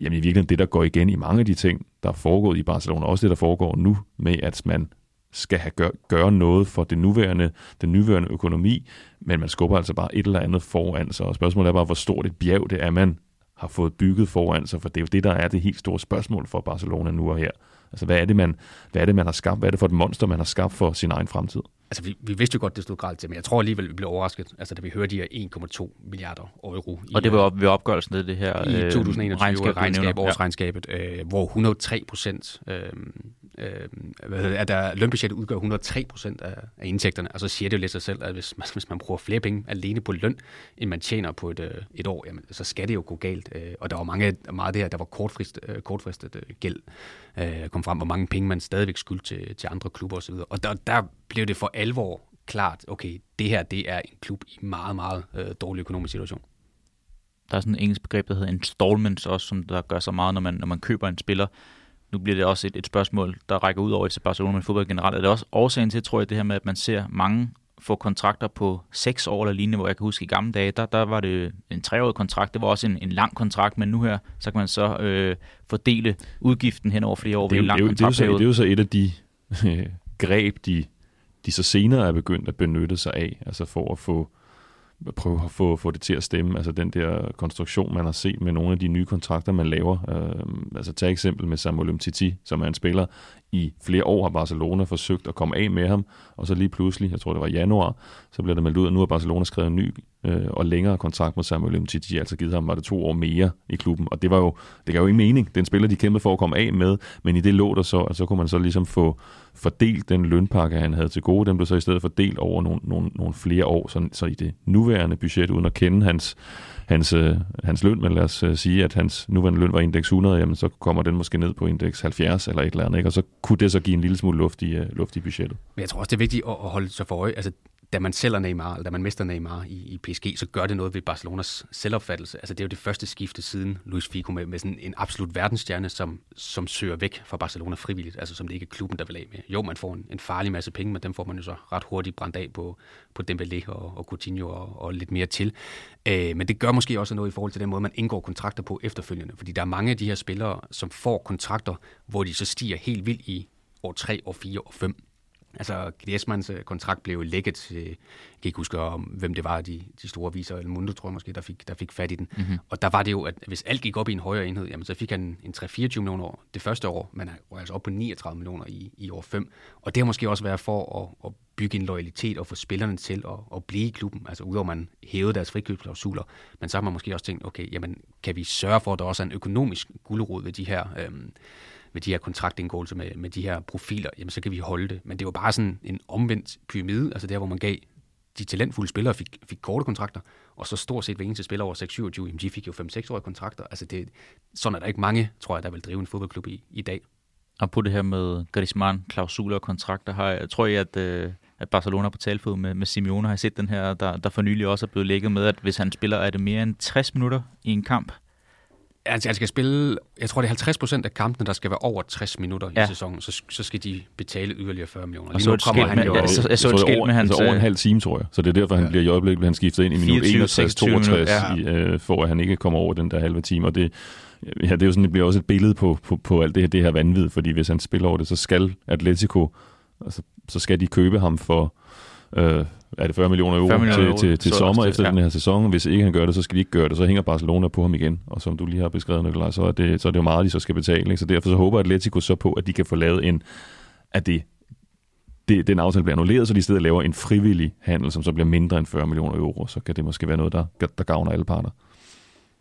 jamen i virkeligheden det, der går igen i mange af de ting, der er foregået i Barcelona, også det, der foregår nu, med at man skal have gør, gøre noget for det nuværende, den nuværende økonomi, men man skubber altså bare et eller andet foran sig, og spørgsmålet er bare, hvor stort et bjerg det er, man har fået bygget foran sig, for det er jo det, der er det helt store spørgsmål for Barcelona nu og her. Altså, hvad er det, man, hvad er det, man har skabt? Hvad er det for et monster, man har skabt for sin egen fremtid?
Altså, vi, vi vidste jo godt, det stod gralt til, men jeg tror alligevel, vi blev overrasket, altså, da vi hørte de her 1,2 milliarder euro.
I, og det var op, ved opgørelsen af det her
i 2021 øh, regnskab, regnskab årsregnskabet, øh, hvor 103 procent øh, øh, at der lønbudgettet udgør 103 procent af, af indtægterne, og så siger det jo lidt sig selv, at hvis man, hvis man bruger flere penge alene på løn, end man tjener på et, øh, et år, jamen, så skal det jo gå galt. Øh, og der var mange, meget af det her, der var kortfrist, øh, kortfristet øh, gæld, øh, kom frem, hvor mange penge man stadigvæk skyldte til, til andre klubber osv. Og der, der blev det for alvor klart, okay, det her det er en klub i meget, meget øh, dårlig økonomisk situation.
Der er sådan en engelsk begreb, der hedder installments også, som der gør så meget, når man, når man køber en spiller. Nu bliver det også et, et spørgsmål, der rækker ud over til Barcelona, men fodbold generelt. Er det også årsagen til, tror jeg, det her med, at man ser mange få kontrakter på seks år eller lignende, hvor jeg kan huske i gamle dage, der, der var det en treårig kontrakt, det var også en, en lang kontrakt, men nu her, så kan man så øh, fordele udgiften hen over flere år
det er,
en lang
det, er, det, er så, det er jo så et af de øh, <laughs> greb, de, de så senere er begyndt at benytte sig af, altså for at få prøve at få, få det til at stemme. Altså den der konstruktion, man har set med nogle af de nye kontrakter, man laver. Øh, altså tag eksempel med Samuel Umtiti, som er en spiller. I flere år har Barcelona forsøgt at komme af med ham, og så lige pludselig, jeg tror det var i januar, så blev det meldt ud, at nu har Barcelona skrevet en ny øh, og længere kontrakt med Samuel Umtiti, altså givet ham var det to år mere i klubben, og det var jo, det gav jo ingen mening. Det er en spiller, de kæmpede for at komme af med, men i det lå der så, at så kunne man så ligesom få fordelt den lønpakke, han havde til gode, den blev så i stedet fordelt over nogle, nogle, nogle flere år, så, så i det nuværende budget, uden at kende hans, hans, øh, hans løn, men lad os øh, sige, at hans nuværende løn var indeks 100, jamen så kommer den måske ned på indeks 70 eller et eller andet, ikke? og så kunne det så give en lille smule luft i, øh, luft i budgettet.
Men jeg tror også, det er vigtigt at, at holde sig for øje. Altså, da man sælger Neymar, eller da man mister Neymar i, i PSG, så gør det noget ved Barcelonas selvopfattelse. Altså det er jo det første skifte siden Luis Figo med, med sådan en absolut verdensstjerne, som, som søger væk fra Barcelona frivilligt, altså som det ikke er klubben, der vil af med. Jo, man får en, en farlig masse penge, men dem får man jo så ret hurtigt brændt af på, på Dembélé og, og Coutinho og, og lidt mere til. Øh, men det gør måske også noget i forhold til den måde, man indgår kontrakter på efterfølgende, fordi der er mange af de her spillere, som får kontrakter, hvor de så stiger helt vildt i år 3, år 4, og 5. Altså, Griezmanns øh, kontrakt blev lækket til, jeg kan ikke huske, om, hvem det var, de, de store viser, eller Mundo, tror jeg måske, der fik, der fik fat i den. Mm-hmm. Og der var det jo, at hvis alt gik op i en højere enhed, jamen, så fik han en 3-24 millioner år det første år, men han var altså op på 39 millioner i, i år 5. Og det har måske også været for at, at bygge en loyalitet og få spillerne til at, at blive i klubben, altså udover man hævede deres frikøbsklausuler, men så har man måske også tænkt, okay, jamen, kan vi sørge for, at der også er en økonomisk gulerod ved de her øhm, med de her kontraktindgåelser med, med de her profiler, jamen så kan vi holde det. Men det var bare sådan en omvendt pyramide, altså der, hvor man gav de talentfulde spillere fik, fik korte kontrakter, og så stort set hver eneste spiller over 6-27, jamen de fik jo 5-6-årige kontrakter. Altså det, sådan er der ikke mange, tror jeg, der vil drive en fodboldklub i, i dag.
Og på det her med Griezmann, klausuler og kontrakter, har jeg, tror jeg, at, øh, at Barcelona på talfod med, med Simeone har set den her, der, der for nylig også er blevet lægget med, at hvis han spiller, er det mere end 60 minutter i en kamp,
Altså, jeg skal spille, jeg tror det er 50 procent af kampene, der skal være over 60 minutter ja. i sæsonen, så, så skal de betale yderligere 40 millioner.
Og så kommer han jo... Jeg, så, jeg så et skilt med hans...
Altså over en halv time, tror jeg. Så det er derfor, han ja. bliver i øjeblikket, bliver han skiftet ind i minut 61-62, ja. øh, for at han ikke kommer over den der halve time. Og det, ja, det, er jo sådan, det bliver også et billede på, på, på alt det her, det her vanvid, fordi hvis han spiller over det, så skal Atletico, altså, så skal de købe ham for... Øh, er det 40 millioner euro,
40 millioner
til,
euro,
til, til sommer efter
ja.
den her sæson. Hvis ikke han gør det, så skal de ikke gøre det. Så hænger Barcelona på ham igen. Og som du lige har beskrevet, Nikolaj, så er det, så er det jo meget, de så skal betale. Ikke? Så derfor så håber Atletico så på, at de kan få lavet en, at det, det, den aftale bliver annulleret, så de i stedet laver en frivillig handel, som så bliver mindre end 40 millioner euro. Så kan det måske være noget, der, der gavner alle parter.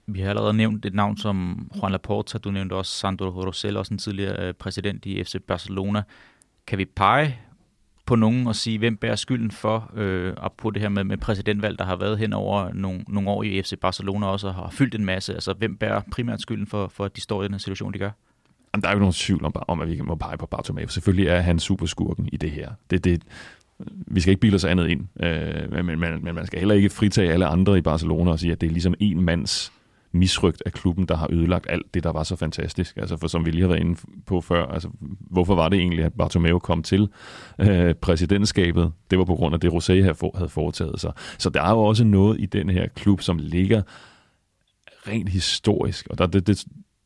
Vi har allerede nævnt et navn som Juan Laporta, du nævnte også Sandro Rosell, også en tidligere øh, præsident i FC Barcelona. Kan vi pege på nogen og sige, hvem bærer skylden for, øh, op på det her med, med præsidentvalg, der har været hen over nogle, nogle år i FC Barcelona også, og har fyldt en masse. Altså, hvem bærer primært skylden for, for at de står i den her situation, de gør?
Jamen, der er jo ikke nogen tvivl om, om, at vi må pege på Bartomeu. Selvfølgelig er han superskurken i det her. Det, det, vi skal ikke bilde os andet ind, øh, men, men, men man skal heller ikke fritage alle andre i Barcelona og sige, at det er ligesom en mands misrygt af klubben, der har ødelagt alt det, der var så fantastisk. Altså for som vi lige har været inde på før, altså hvorfor var det egentlig, at Bartomeu kom til øh, præsidentskabet? Det var på grund af det, Rosé havde, foretaget sig. Så der er jo også noget i den her klub, som ligger rent historisk, og der, det, det,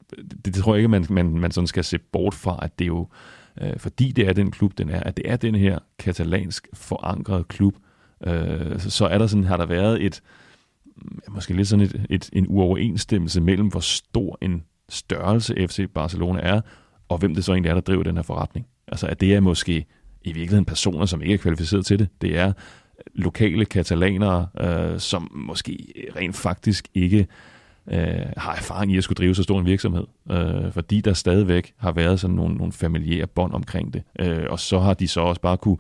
det, det tror jeg ikke, man, man, man sådan skal se bort fra, at det jo, øh, fordi det er den klub, den er, at det er den her katalansk forankrede klub, øh, så, så er der sådan, har der været et, måske lidt sådan et, et, en uoverensstemmelse mellem, hvor stor en størrelse FC Barcelona er, og hvem det så egentlig er, der driver den her forretning. Altså, at det er måske i virkeligheden personer, som ikke er kvalificeret til det. Det er lokale katalanere, øh, som måske rent faktisk ikke øh, har erfaring i at skulle drive så stor en virksomhed, øh, fordi der stadigvæk har været sådan nogle, nogle familiære bånd omkring det. Øh, og så har de så også bare kunne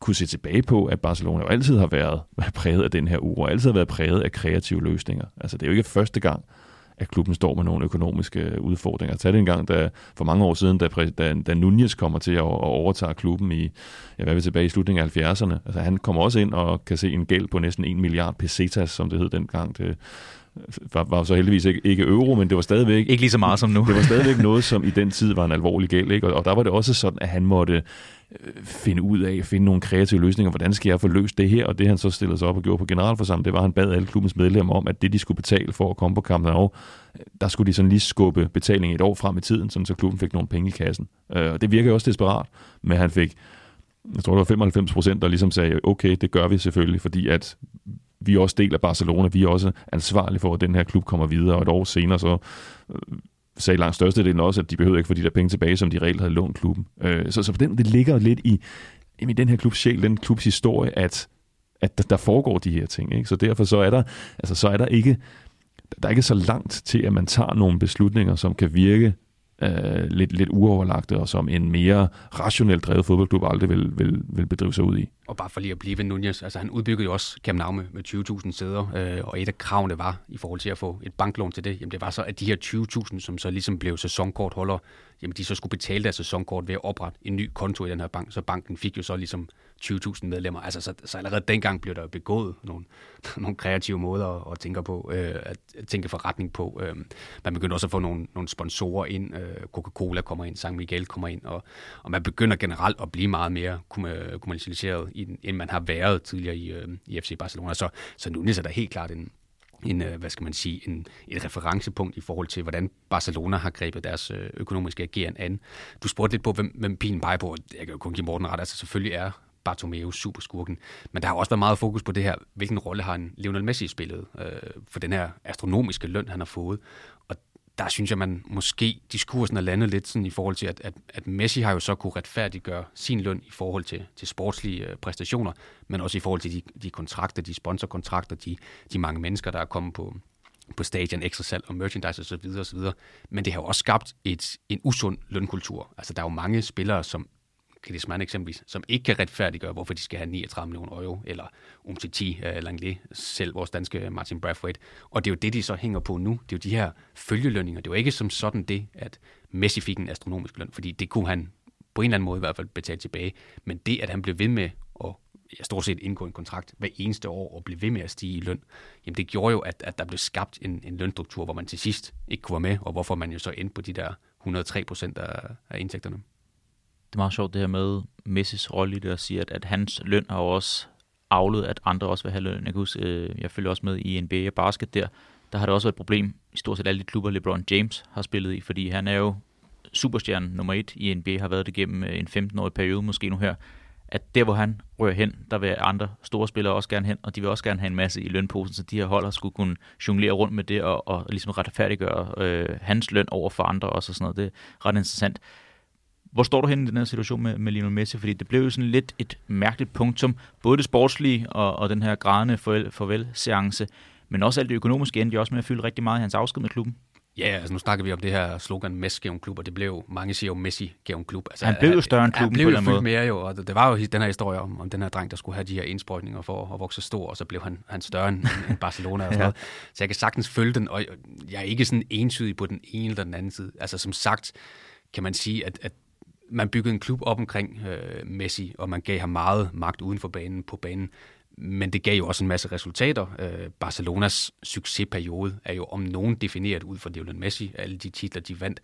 kunne se tilbage på, at Barcelona jo altid har været <laughs> præget af den her uro, og altid har været præget af kreative løsninger. Altså det er jo ikke første gang, at klubben står med nogle økonomiske øh, udfordringer. Tag det en gang, da, for mange år siden, da, da, da Nunez kommer til at, at overtage klubben i, ja, hvad er vi tilbage i slutningen af 70'erne. Altså han kommer også ind og kan se en gæld på næsten 1 milliard pesetas, som det hed dengang. Det var, var så heldigvis ikke, ikke euro, men det var stadigvæk...
Ikke lige så meget som nu.
det var stadigvæk noget, som i den tid var en alvorlig gæld. Ikke? Og, og der var det også sådan, at han måtte øh, finde ud af, finde nogle kreative løsninger. Hvordan skal jeg få løst det her? Og det han så stillede sig op og gjorde på generalforsamlingen, det var, at han bad alle klubbens medlemmer om, at det de skulle betale for at komme på Camp Nou, der skulle de sådan lige skubbe betaling et år frem i tiden, sådan så klubben fik nogle penge i kassen. Øh, og det virker jo også desperat, men han fik, jeg tror det var 95 procent, der ligesom sagde, okay, det gør vi selvfølgelig, fordi at vi er også del af Barcelona, vi er også ansvarlige for, at den her klub kommer videre, og et år senere så øh, sagde langt størstedelen også, at de behøvede ikke få de der penge tilbage, som de reelt havde lånt klubben. Øh, så, så på den, det ligger lidt i, i den her klubs sjæl, den klubs historie, at, at der, der foregår de her ting. Ikke? Så derfor så er der, altså, så er der ikke der er ikke så langt til, at man tager nogle beslutninger, som kan virke øh, lidt, lidt uoverlagte, og som en mere rationelt drevet fodboldklub aldrig vil, vil, vil bedrive sig ud i.
Og bare for lige at blive ved Nunez, altså han udbyggede jo også Camp Nou med, med 20.000 sæder, øh, og et af kravene var, i forhold til at få et banklån til det, jamen det var så, at de her 20.000, som så ligesom blev sæsonkortholdere, jamen de så skulle betale deres sæsonkort ved at oprette en ny konto i den her bank, så banken fik jo så ligesom 20.000 medlemmer. Altså så, så allerede dengang blev der begået nogle, <laughs> nogle kreative måder at tænke på, øh, at tænke forretning på. Øh, man begyndte også at få nogle, nogle sponsorer ind, øh, Coca-Cola kommer ind, San Miguel kommer ind, og, og man begynder generelt at blive meget mere kommercialiseret, end man har været tidligere i, øh, i FC Barcelona. Så, så nu er der helt klart en, en, øh, hvad skal man sige, en, et referencepunkt i forhold til, hvordan Barcelona har grebet deres øh, økonomiske ageren an. Du spurgte lidt på, hvem, hvem pilen peger på, jeg kan jo kun give Morten ret, altså selvfølgelig er Bartomeu superskurken, men der har også været meget fokus på det her, hvilken rolle har en Lionel Messi spillet øh, for den her astronomiske løn, han har fået, og der synes jeg, man måske diskursen er landet lidt sådan i forhold til, at, at, at Messi har jo så kunne retfærdiggøre sin løn i forhold til, til sportslige øh, præstationer, men også i forhold til de, de kontrakter, de sponsorkontrakter, de, de mange mennesker, der er kommet på, på stadion, ekstra salg og merchandise osv. osv. Men det har jo også skabt et, en usund lønkultur. Altså der er jo mange spillere, som Griezmann eksempelvis, som ikke kan retfærdiggøre, hvorfor de skal have 39 millioner euro, eller Umtiti øh, uh, Langley, selv vores danske Martin Brathwaite. Og det er jo det, de så hænger på nu. Det er jo de her følgelønninger. Det var ikke som sådan det, at Messi fik en astronomisk løn, fordi det kunne han på en eller anden måde i hvert fald betale tilbage. Men det, at han blev ved med at ja, stort set indgå en kontrakt hver eneste år og blive ved med at stige i løn, jamen det gjorde jo, at, at der blev skabt en, en lønstruktur, hvor man til sidst ikke kunne være med, og hvorfor man jo så endte på de der 103 procent af, af indtægterne
det er meget sjovt det her med Messis rolle i det, at siger, at, at hans løn har også aflet, at andre også vil have løn. Jeg kan huske, øh, jeg følger også med i NBA og basket der. Der har det også været et problem i stort set alle de klubber, LeBron James har spillet i, fordi han er jo superstjernen nummer et i NBA, har været det gennem øh, en 15-årig periode måske nu her, at der, hvor han rører hen, der vil andre store spillere også gerne hen, og de vil også gerne have en masse i lønposen, så de her hold har skulle kunne jonglere rundt med det og, og ligesom retfærdiggøre øh, hans løn over for andre også og sådan noget. Det er ret interessant. Hvor står du hen i den her situation med, med Lionel Messi? Fordi det blev jo sådan lidt et mærkeligt punktum, både det sportslige og, og den her grædende farvel, farvel-seance, men også alt det økonomiske endte jo også med at fylde rigtig meget i hans afsked med klubben.
Ja, altså nu snakker vi om det her slogan Messi gennem klub, og det blev, mange siger jo Messi gennem klub. Altså,
han blev jo større end klubben
han blev
den måde.
mere jo, og det, det var jo den her historie om, om den her dreng, der skulle have de her indsprøjtninger for at vokse stor, og så blev han, han større end, end <laughs> Barcelona og sådan ja. noget. Så jeg kan sagtens følge den, og jeg er ikke sådan entydig på den ene eller den anden side. Altså som sagt, kan man sige, at, at man byggede en klub op omkring øh, Messi, og man gav ham meget magt uden for banen, på banen. Men det gav jo også en masse resultater. Øh, Barcelonas succesperiode er jo om nogen defineret ud fra Lionel Messi, alle de titler, de vandt,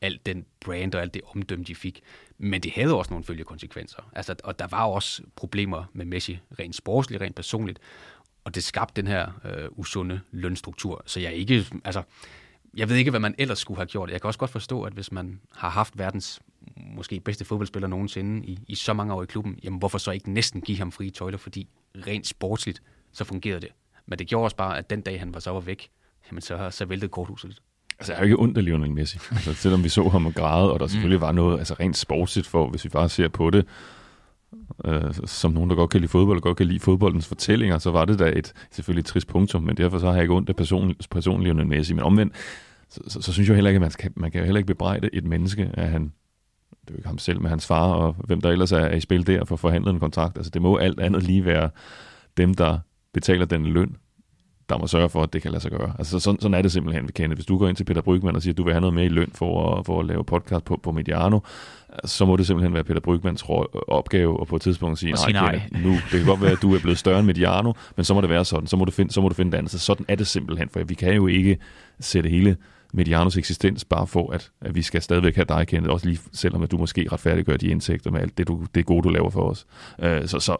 alt den brand og alt det omdømme, de fik. Men det havde også nogle følgekonsekvenser. Altså, og der var også problemer med Messi, rent sportsligt, rent personligt. Og det skabte den her øh, usunde lønstruktur. Så jeg er ikke, altså, jeg ved ikke, hvad man ellers skulle have gjort. Jeg kan også godt forstå, at hvis man har haft verdens måske bedste fodboldspiller nogensinde i, i så mange år i klubben, jamen hvorfor så ikke næsten give ham frie tøjler, fordi rent sportsligt, så fungerede det. Men det gjorde også bare, at den dag han var så var væk, jamen så, så væltede korthuset lidt.
Altså, jeg er jo ikke ondt af Lionel Messi. Altså, selvom vi så ham og græde, og der selvfølgelig mm. var noget altså, rent sportsligt for, hvis vi bare ser på det, øh, som nogen, der godt kan lide fodbold, og godt kan lide fodboldens fortællinger, så var det da et selvfølgelig et trist punktum, men derfor så har jeg ikke ondt af person, personen Messi. Men omvendt, så, så, så, synes jeg heller ikke, at man, skal, man kan jo heller ikke bebrejde et menneske, at han, det er jo ikke ham selv, men hans far, og hvem der ellers er, er i spil der for forhandlet en kontrakt. Altså det må alt andet lige være dem, der betaler den løn, der må sørge for, at det kan lade sig gøre. Altså sådan, sådan er det simpelthen, vi kender. Hvis du går ind til Peter Brygman og siger, at du vil have noget mere i løn for at, for at lave podcast på, på Mediano, så må det simpelthen være Peter Brygmans opgave at på et tidspunkt sige,
sige nej,
nej. nu, det kan godt være, at du er blevet større end Mediano, men så må det være sådan, så må du finde, så må du finde det andet. Så sådan er det simpelthen, for vi kan jo ikke sætte hele Medianos eksistens, bare for at, at vi skal stadigvæk have dig kendt, også lige selvom at du måske retfærdiggør de indtægter med alt det, du, det gode, du laver for os. Uh, så, så,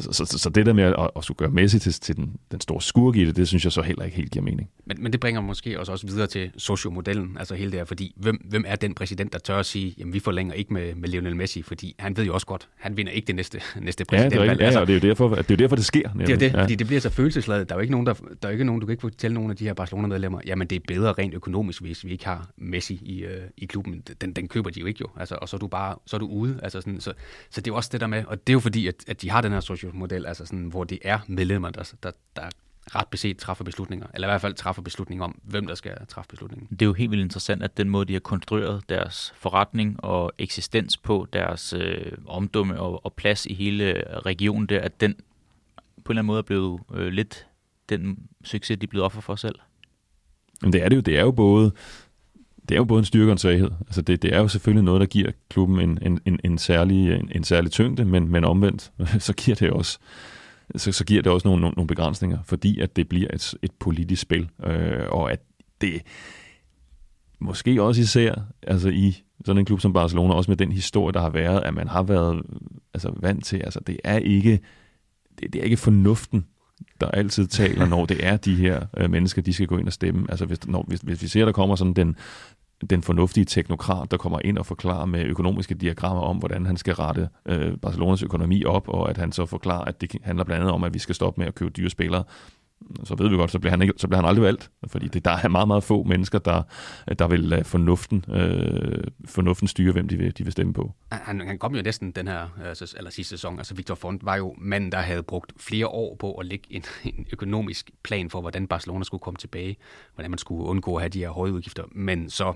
så, så, så det der med at, at, at gøre Messi til, til den, den store skurk i det, det synes jeg så heller ikke helt giver mening.
Men, men det bringer måske også, også videre til sociomodellen, altså hele det her, fordi hvem, hvem er den præsident, der tør at sige, jamen vi forlænger ikke med, med Lionel Messi, fordi han ved jo også godt, han vinder ikke det næste, <laughs> næste præsident.
Ja, det er, rigtigt. ja, det er jo derfor, det er jo derfor, det sker.
Nemlig. Det er det, ja. fordi det bliver så følelsesladet. Der er jo ikke nogen, der, der er ikke nogen, du kan ikke fortælle nogen af de her Barcelona-medlemmer, jamen det er bedre rent økonomisk, hvis vi ikke har Messi i, øh, i klubben, den, den køber de jo ikke jo, altså, og så er du bare så er du ude. Altså sådan, så, så det er også det der med, og det er jo fordi, at, at de har den her social altså sådan, hvor det er medlemmer, der, der, der ret beset træffer beslutninger, eller i hvert fald træffer beslutninger om, hvem der skal træffe beslutningen.
Det er jo helt vildt interessant, at den måde, de har konstrueret deres forretning og eksistens på, deres øh, omdømme og, og plads i hele regionen der, at den på en eller anden måde er blevet øh, lidt den succes, de er blevet offer for selv.
Jamen det er det jo. Det er jo både det er jo både en styrke og en svaghed. Altså det, det er jo selvfølgelig noget, der giver klubben en, en, en, en, særlig, en, en særlig tyngde, men, men omvendt, <laughs> så giver det også så, så giver det også nogle, nogle, nogle begrænsninger, fordi at det bliver et, et politisk spil, øh, og at det måske også især altså i sådan en klub som Barcelona, også med den historie, der har været, at man har været altså, vant til, altså det er ikke, det, det er ikke fornuften, der altid taler, når det er de her øh, mennesker, de skal gå ind og stemme. Altså hvis, når, hvis, hvis vi ser, der kommer sådan den, den fornuftige teknokrat, der kommer ind og forklarer med økonomiske diagrammer om, hvordan han skal rette øh, Barcelonas økonomi op, og at han så forklarer, at det handler blandt andet om, at vi skal stoppe med at købe dyre spillere så ved vi godt, så bliver han, ikke, så bliver han aldrig valgt, fordi det, der er meget, meget få mennesker, der, der vil lade fornuften, øh, fornuften styre, hvem de vil, de vil stemme på.
Han, han kom jo næsten den her, altså, eller sidste sæson, altså Victor Font var jo manden, der havde brugt flere år på at lægge en, <laughs> en økonomisk plan for, hvordan Barcelona skulle komme tilbage, hvordan man skulle undgå at have de her høje udgifter, men så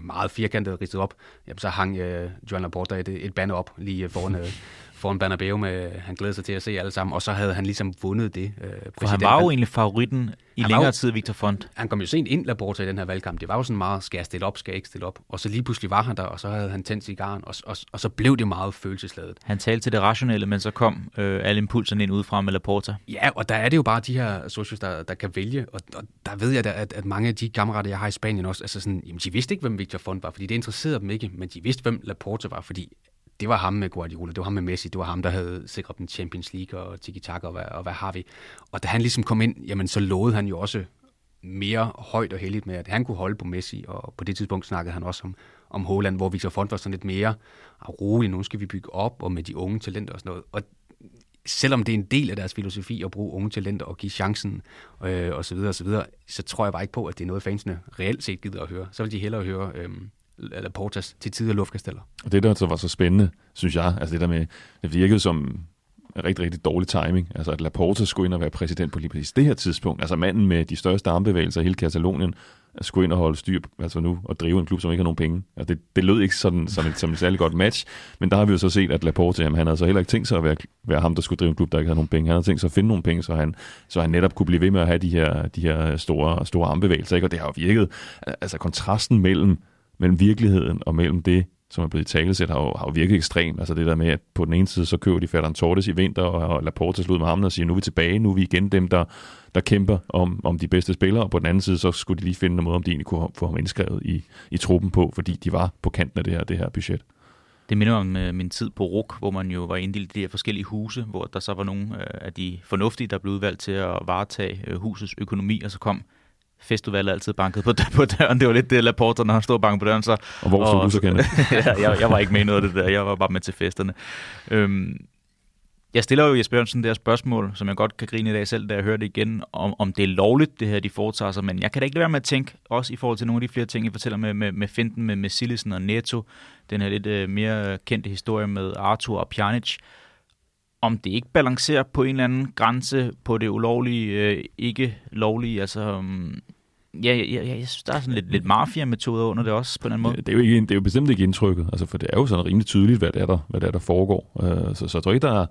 meget firkantet ridset op, jamen, så hang øh, Joan Laporta et, et banner op lige foran, øh, foran Bernabeu med, han glæder sig til at se alle sammen, og så havde han ligesom vundet det. Øh,
For han var jo egentlig favoritten i han længere jo, tid, Victor Font.
Han kom jo sent ind, Laporta, i den her valgkamp. Det var jo sådan meget, skal jeg stille op, skal jeg ikke stille op? Og så lige pludselig var han der, og så havde han tændt cigaren, og, og, og så blev det meget følelsesladet.
Han talte til det rationelle, men så kom øh, alle impulserne ind udefra med Laporta.
Ja, og der er det jo bare de her socios, der, der kan vælge, og, og der ved jeg da, at, at mange af de kammerater, jeg har i Spanien også, altså sådan, jamen, de vidste ikke, hvem Victor Font var, fordi det interesserede dem ikke, men de vidste, hvem Laporta var, fordi det var ham med Guardiola, det var ham med Messi, det var ham, der havde sikret den Champions League og tiki-taka og hvad, og hvad har vi. Og da han ligesom kom ind, jamen så lovede han jo også mere højt og heldigt med, at han kunne holde på Messi, og på det tidspunkt snakkede han også om, om Holland, hvor Victor Font var sådan lidt mere ah, rolig, nu skal vi bygge op, og med de unge talenter og sådan noget. Og selvom det er en del af deres filosofi at bruge unge talenter og give chancen øh, og så videre og så videre, så tror jeg bare ikke på, at det er noget, fansene reelt set gider at høre. Så vil de hellere høre øh, Laportas til tider luftkasteller.
Og det, der så var så spændende, synes jeg, altså det der med, det virkede som rigtig, rigtig dårlig timing. Altså at Laporta skulle ind og være præsident på lige præcis det her tidspunkt. Altså manden med de største armbevægelser i hele Katalonien skulle ind og holde styr altså nu og drive en klub, som ikke har nogen penge. Altså det, det lød ikke sådan, som, et, som et særligt godt match, men der har vi jo så set, at Laporte, jamen, han havde så heller ikke tænkt sig at være, være ham, der skulle drive en klub, der ikke havde nogen penge. Han havde tænkt sig at finde nogle penge, så han, så han netop kunne blive ved med at have de her, de her store, store armbevægelser. Ikke? Og det har jo virket. Altså kontrasten mellem, mellem virkeligheden og mellem det, som er blevet i talesæt, har jo, har jo virket ekstremt. Altså det der med, at på den ene side, så køber de Ferran Torres i vinter, og, og Laporte slud med ham og siger, nu er vi tilbage, nu er vi igen dem, der, der kæmper om, om de bedste spillere, og på den anden side, så skulle de lige finde en måde, om de egentlig kunne få ham indskrevet i, i truppen på, fordi de var på kanten af det her, det her budget.
Det minder om øh, min tid på RUK, hvor man jo var inddelt i de her forskellige huse, hvor der så var nogle øh, af de fornuftige, der blev udvalgt til at varetage øh, husets økonomi, og så kom festudvalget altid banket på, <laughs> på døren. Det var lidt det, Laporta, når han stod og bankede på døren. Så,
og hvor stod du så, <laughs>
ja, jeg, jeg var ikke med i noget af det der. Jeg var bare med til festerne. Øhm, jeg stiller jo Jesper Jørgensen det her spørgsmål, som jeg godt kan grine i dag selv, da jeg hører det igen, om, om det er lovligt, det her, de foretager sig. Men jeg kan da ikke lade være med at tænke, også i forhold til nogle af de flere ting, I fortæller med, med, med Finten, med, med Sillisen og Neto, den her lidt uh, mere kendte historie med Arthur og Pjanic, om det ikke balancerer på en eller anden grænse på det ulovlige, uh, ikke lovlige, altså... Um, Ja, ja, ja, jeg synes, der er sådan lidt, lidt mafia-metoder under det også, på den måde.
Det er, jo ikke, det er jo bestemt ikke indtrykket, altså, for det er jo sådan rimelig tydeligt, hvad det er, der, hvad det er, der foregår. Uh, så, så jeg tror ikke, der er,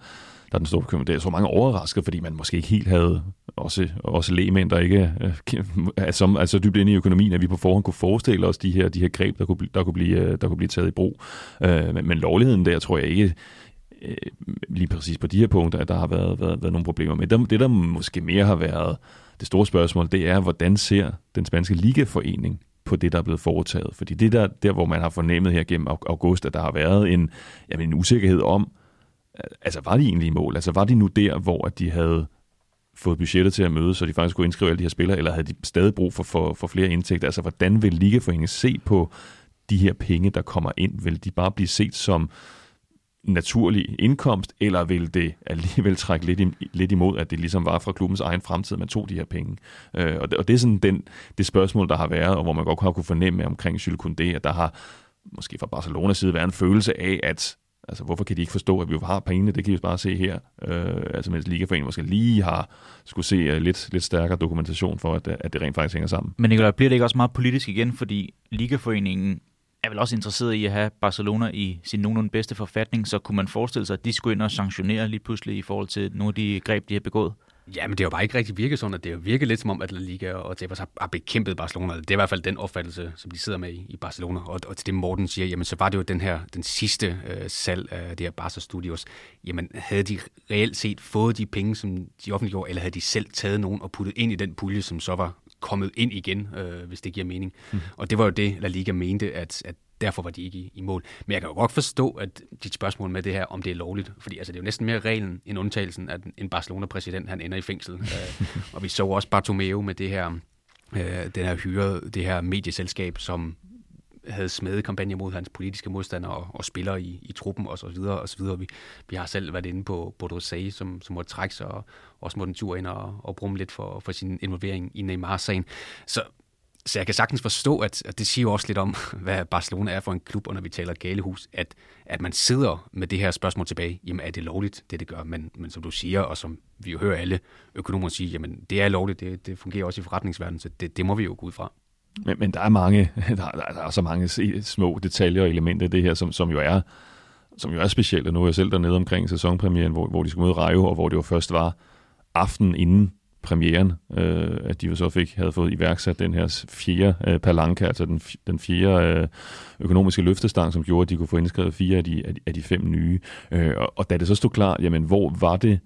der er den store bekymring. Det er så mange overrasket, fordi man måske ikke helt havde også, også lægemænd, der ikke øh, <laughs> er som, altså dybt inde i økonomien, at vi på forhånd kunne forestille os de her, de her greb, der kunne, der kunne, blive, øh, der kunne blive taget i brug. Uh, men, men lovligheden der, tror jeg ikke, lige præcis på de her punkter, der har været, været, været nogle problemer med. Det, det, der måske mere har været det store spørgsmål, det er, hvordan ser den spanske ligaforening på det, der er blevet foretaget? Fordi det der, der hvor man har fornemmet her gennem august, at der har været en, jamen, en usikkerhed om, altså var de egentlig i mål? Altså var de nu der, hvor de havde fået budgettet til at møde, så de faktisk kunne indskrive alle de her spillere, eller havde de stadig brug for, for, for flere indtægter? Altså hvordan vil Ligaforeningen se på de her penge, der kommer ind? Vil de bare blive set som naturlig indkomst, eller vil det alligevel trække lidt, i, lidt imod, at det ligesom var fra klubbens egen fremtid, man tog de her penge? Øh, og, det, og det er sådan den, det spørgsmål, der har været, og hvor man godt har kunne fornemme omkring Jules Koundé, at der har måske fra Barcelonas side været en følelse af, at Altså, hvorfor kan de ikke forstå, at vi har pengene? Det kan vi bare se her. Øh, altså, mens Ligaforeningen måske lige har skulle se uh, lidt, lidt stærkere dokumentation for, at, at det rent faktisk hænger sammen.
Men Nicolai, bliver det ikke også meget politisk igen? Fordi Ligaforeningen er vel også interesseret i at have Barcelona i sin nogenlunde bedste forfatning, så kunne man forestille sig, at de skulle ind og sanktionere lige pludselig i forhold til nogle af de greb, de har begået?
Ja, men det har jo bare ikke rigtig virket sådan, at det har virket lidt som om, at La Liga og Tebas har, har bekæmpet Barcelona. Det er i hvert fald den opfattelse, som de sidder med i, i Barcelona. Og, og til det Morten siger, jamen så var det jo den her, den sidste øh, salg af det her Barca Studios. Jamen havde de reelt set fået de penge, som de offentliggjorde, eller havde de selv taget nogen og puttet ind i den pulje, som så var kommet ind igen, øh, hvis det giver mening. Mm. Og det var jo det, La Liga mente, at, at derfor var de ikke i, i mål. Men jeg kan jo godt forstå, at dit spørgsmål med det her, om det er lovligt, fordi altså, det er jo næsten mere reglen end undtagelsen, at en Barcelona-præsident han ender i fængsel. uh, <laughs> og vi så også Bartomeu med det her, uh, den her hyre, det her medieselskab, som havde smedet kampagne mod hans politiske modstandere og, og spillere i, i truppen og så videre og så videre. Vi, vi har selv været inde på Bordeaux som, som måtte trække sig og også måtte en tur ind og, og brumme lidt for, for sin involvering i Neymar-sagen. Så så jeg kan sagtens forstå, at, at det siger jo også lidt om, <laughs> hvad Barcelona er for en klub, og når vi taler galehus, at, at man sidder med det her spørgsmål tilbage, jamen er det lovligt, det det gør? Men, men som du siger, og som vi jo hører alle økonomer sige, jamen det er lovligt, det, det fungerer også i forretningsverdenen, så det, det må vi jo gå ud fra.
Men, men der er mange, <laughs> der, der, der er så mange små detaljer og elementer i det her, som, som jo er som jo er specielt, og nu er jeg selv dernede omkring sæsonpremieren, hvor, hvor de skulle møde Rejo, og hvor det jo først var aften inden premieren, øh, at de jo så fik, havde fået iværksat den her fjerde øh, palanka, altså den, den fjerde øh, økonomiske løftestang, som gjorde, at de kunne få indskrevet fire af de, af de, af de fem nye. Øh, og, og da det så stod klart, jamen hvor var det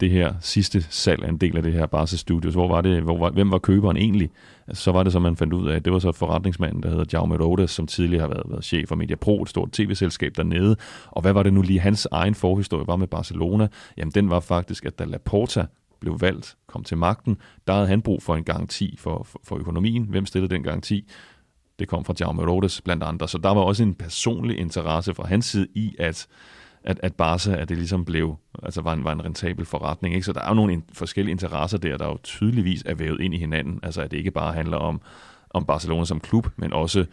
det her sidste salg af en del af det her Barca Studios. Hvor var det, hvor var, hvem var køberen egentlig? Altså, så var det så, man fandt ud af, at det var så forretningsmanden, der hedder Jaume Rodas, som tidligere har været, været chef for Mediapro, et stort tv-selskab dernede. Og hvad var det nu lige hans egen forhistorie var med Barcelona? Jamen, den var faktisk, at da Laporta blev valgt, kom til magten, der havde han brug for en garanti for, for, for økonomien. Hvem stillede den garanti? Det kom fra Jaume Rodas blandt andre. Så der var også en personlig interesse fra hans side i, at at, at Barca, at det ligesom blev, altså var en, var en rentabel forretning. Ikke? Så der er jo nogle in, forskellige interesser der, der jo tydeligvis er vævet ind i hinanden. Altså at det ikke bare handler om, om Barcelona som klub, men også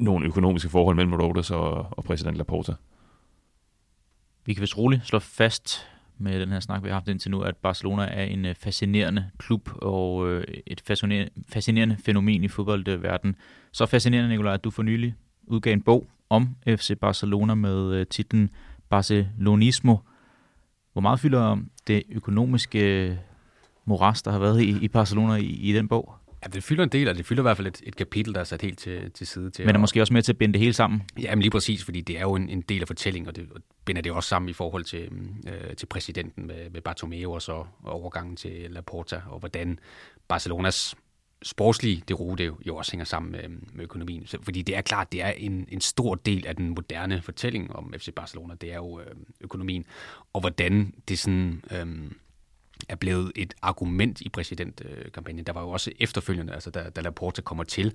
nogle økonomiske forhold mellem Rodas og, og præsident Laporta.
Vi kan vist roligt slå fast med den her snak, vi har haft indtil nu, at Barcelona er en øh, fascinerende klub og øh, et fascinerende, fascinerende fænomen i fodboldverdenen. Så fascinerende, Nicolaj, at du for nylig udgav en bog om FC Barcelona med øh, titlen Barcelonismo. Hvor meget fylder det økonomiske moras, der har været i, i Barcelona i, i den bog?
Ja, det fylder en del, og det fylder i hvert fald et, et kapitel, der er sat helt til, til side. Til
Men er måske også med til at binde det hele sammen?
Jamen lige præcis, fordi det er jo en, en del af fortællingen, og det og binder det også sammen i forhold til, øh, til præsidenten med, med Bartomeu og så overgangen til Laporta, og hvordan Barcelonas sportslige det rute jo også hænger sammen med, med økonomien. Så, fordi det er klart, det er en, en stor del af den moderne fortælling om FC Barcelona, det er jo øh, økonomien, og hvordan det sådan... Øh, er blevet et argument i præsidentkampagnen. Der var jo også efterfølgende, altså da, da Laporta kommer til,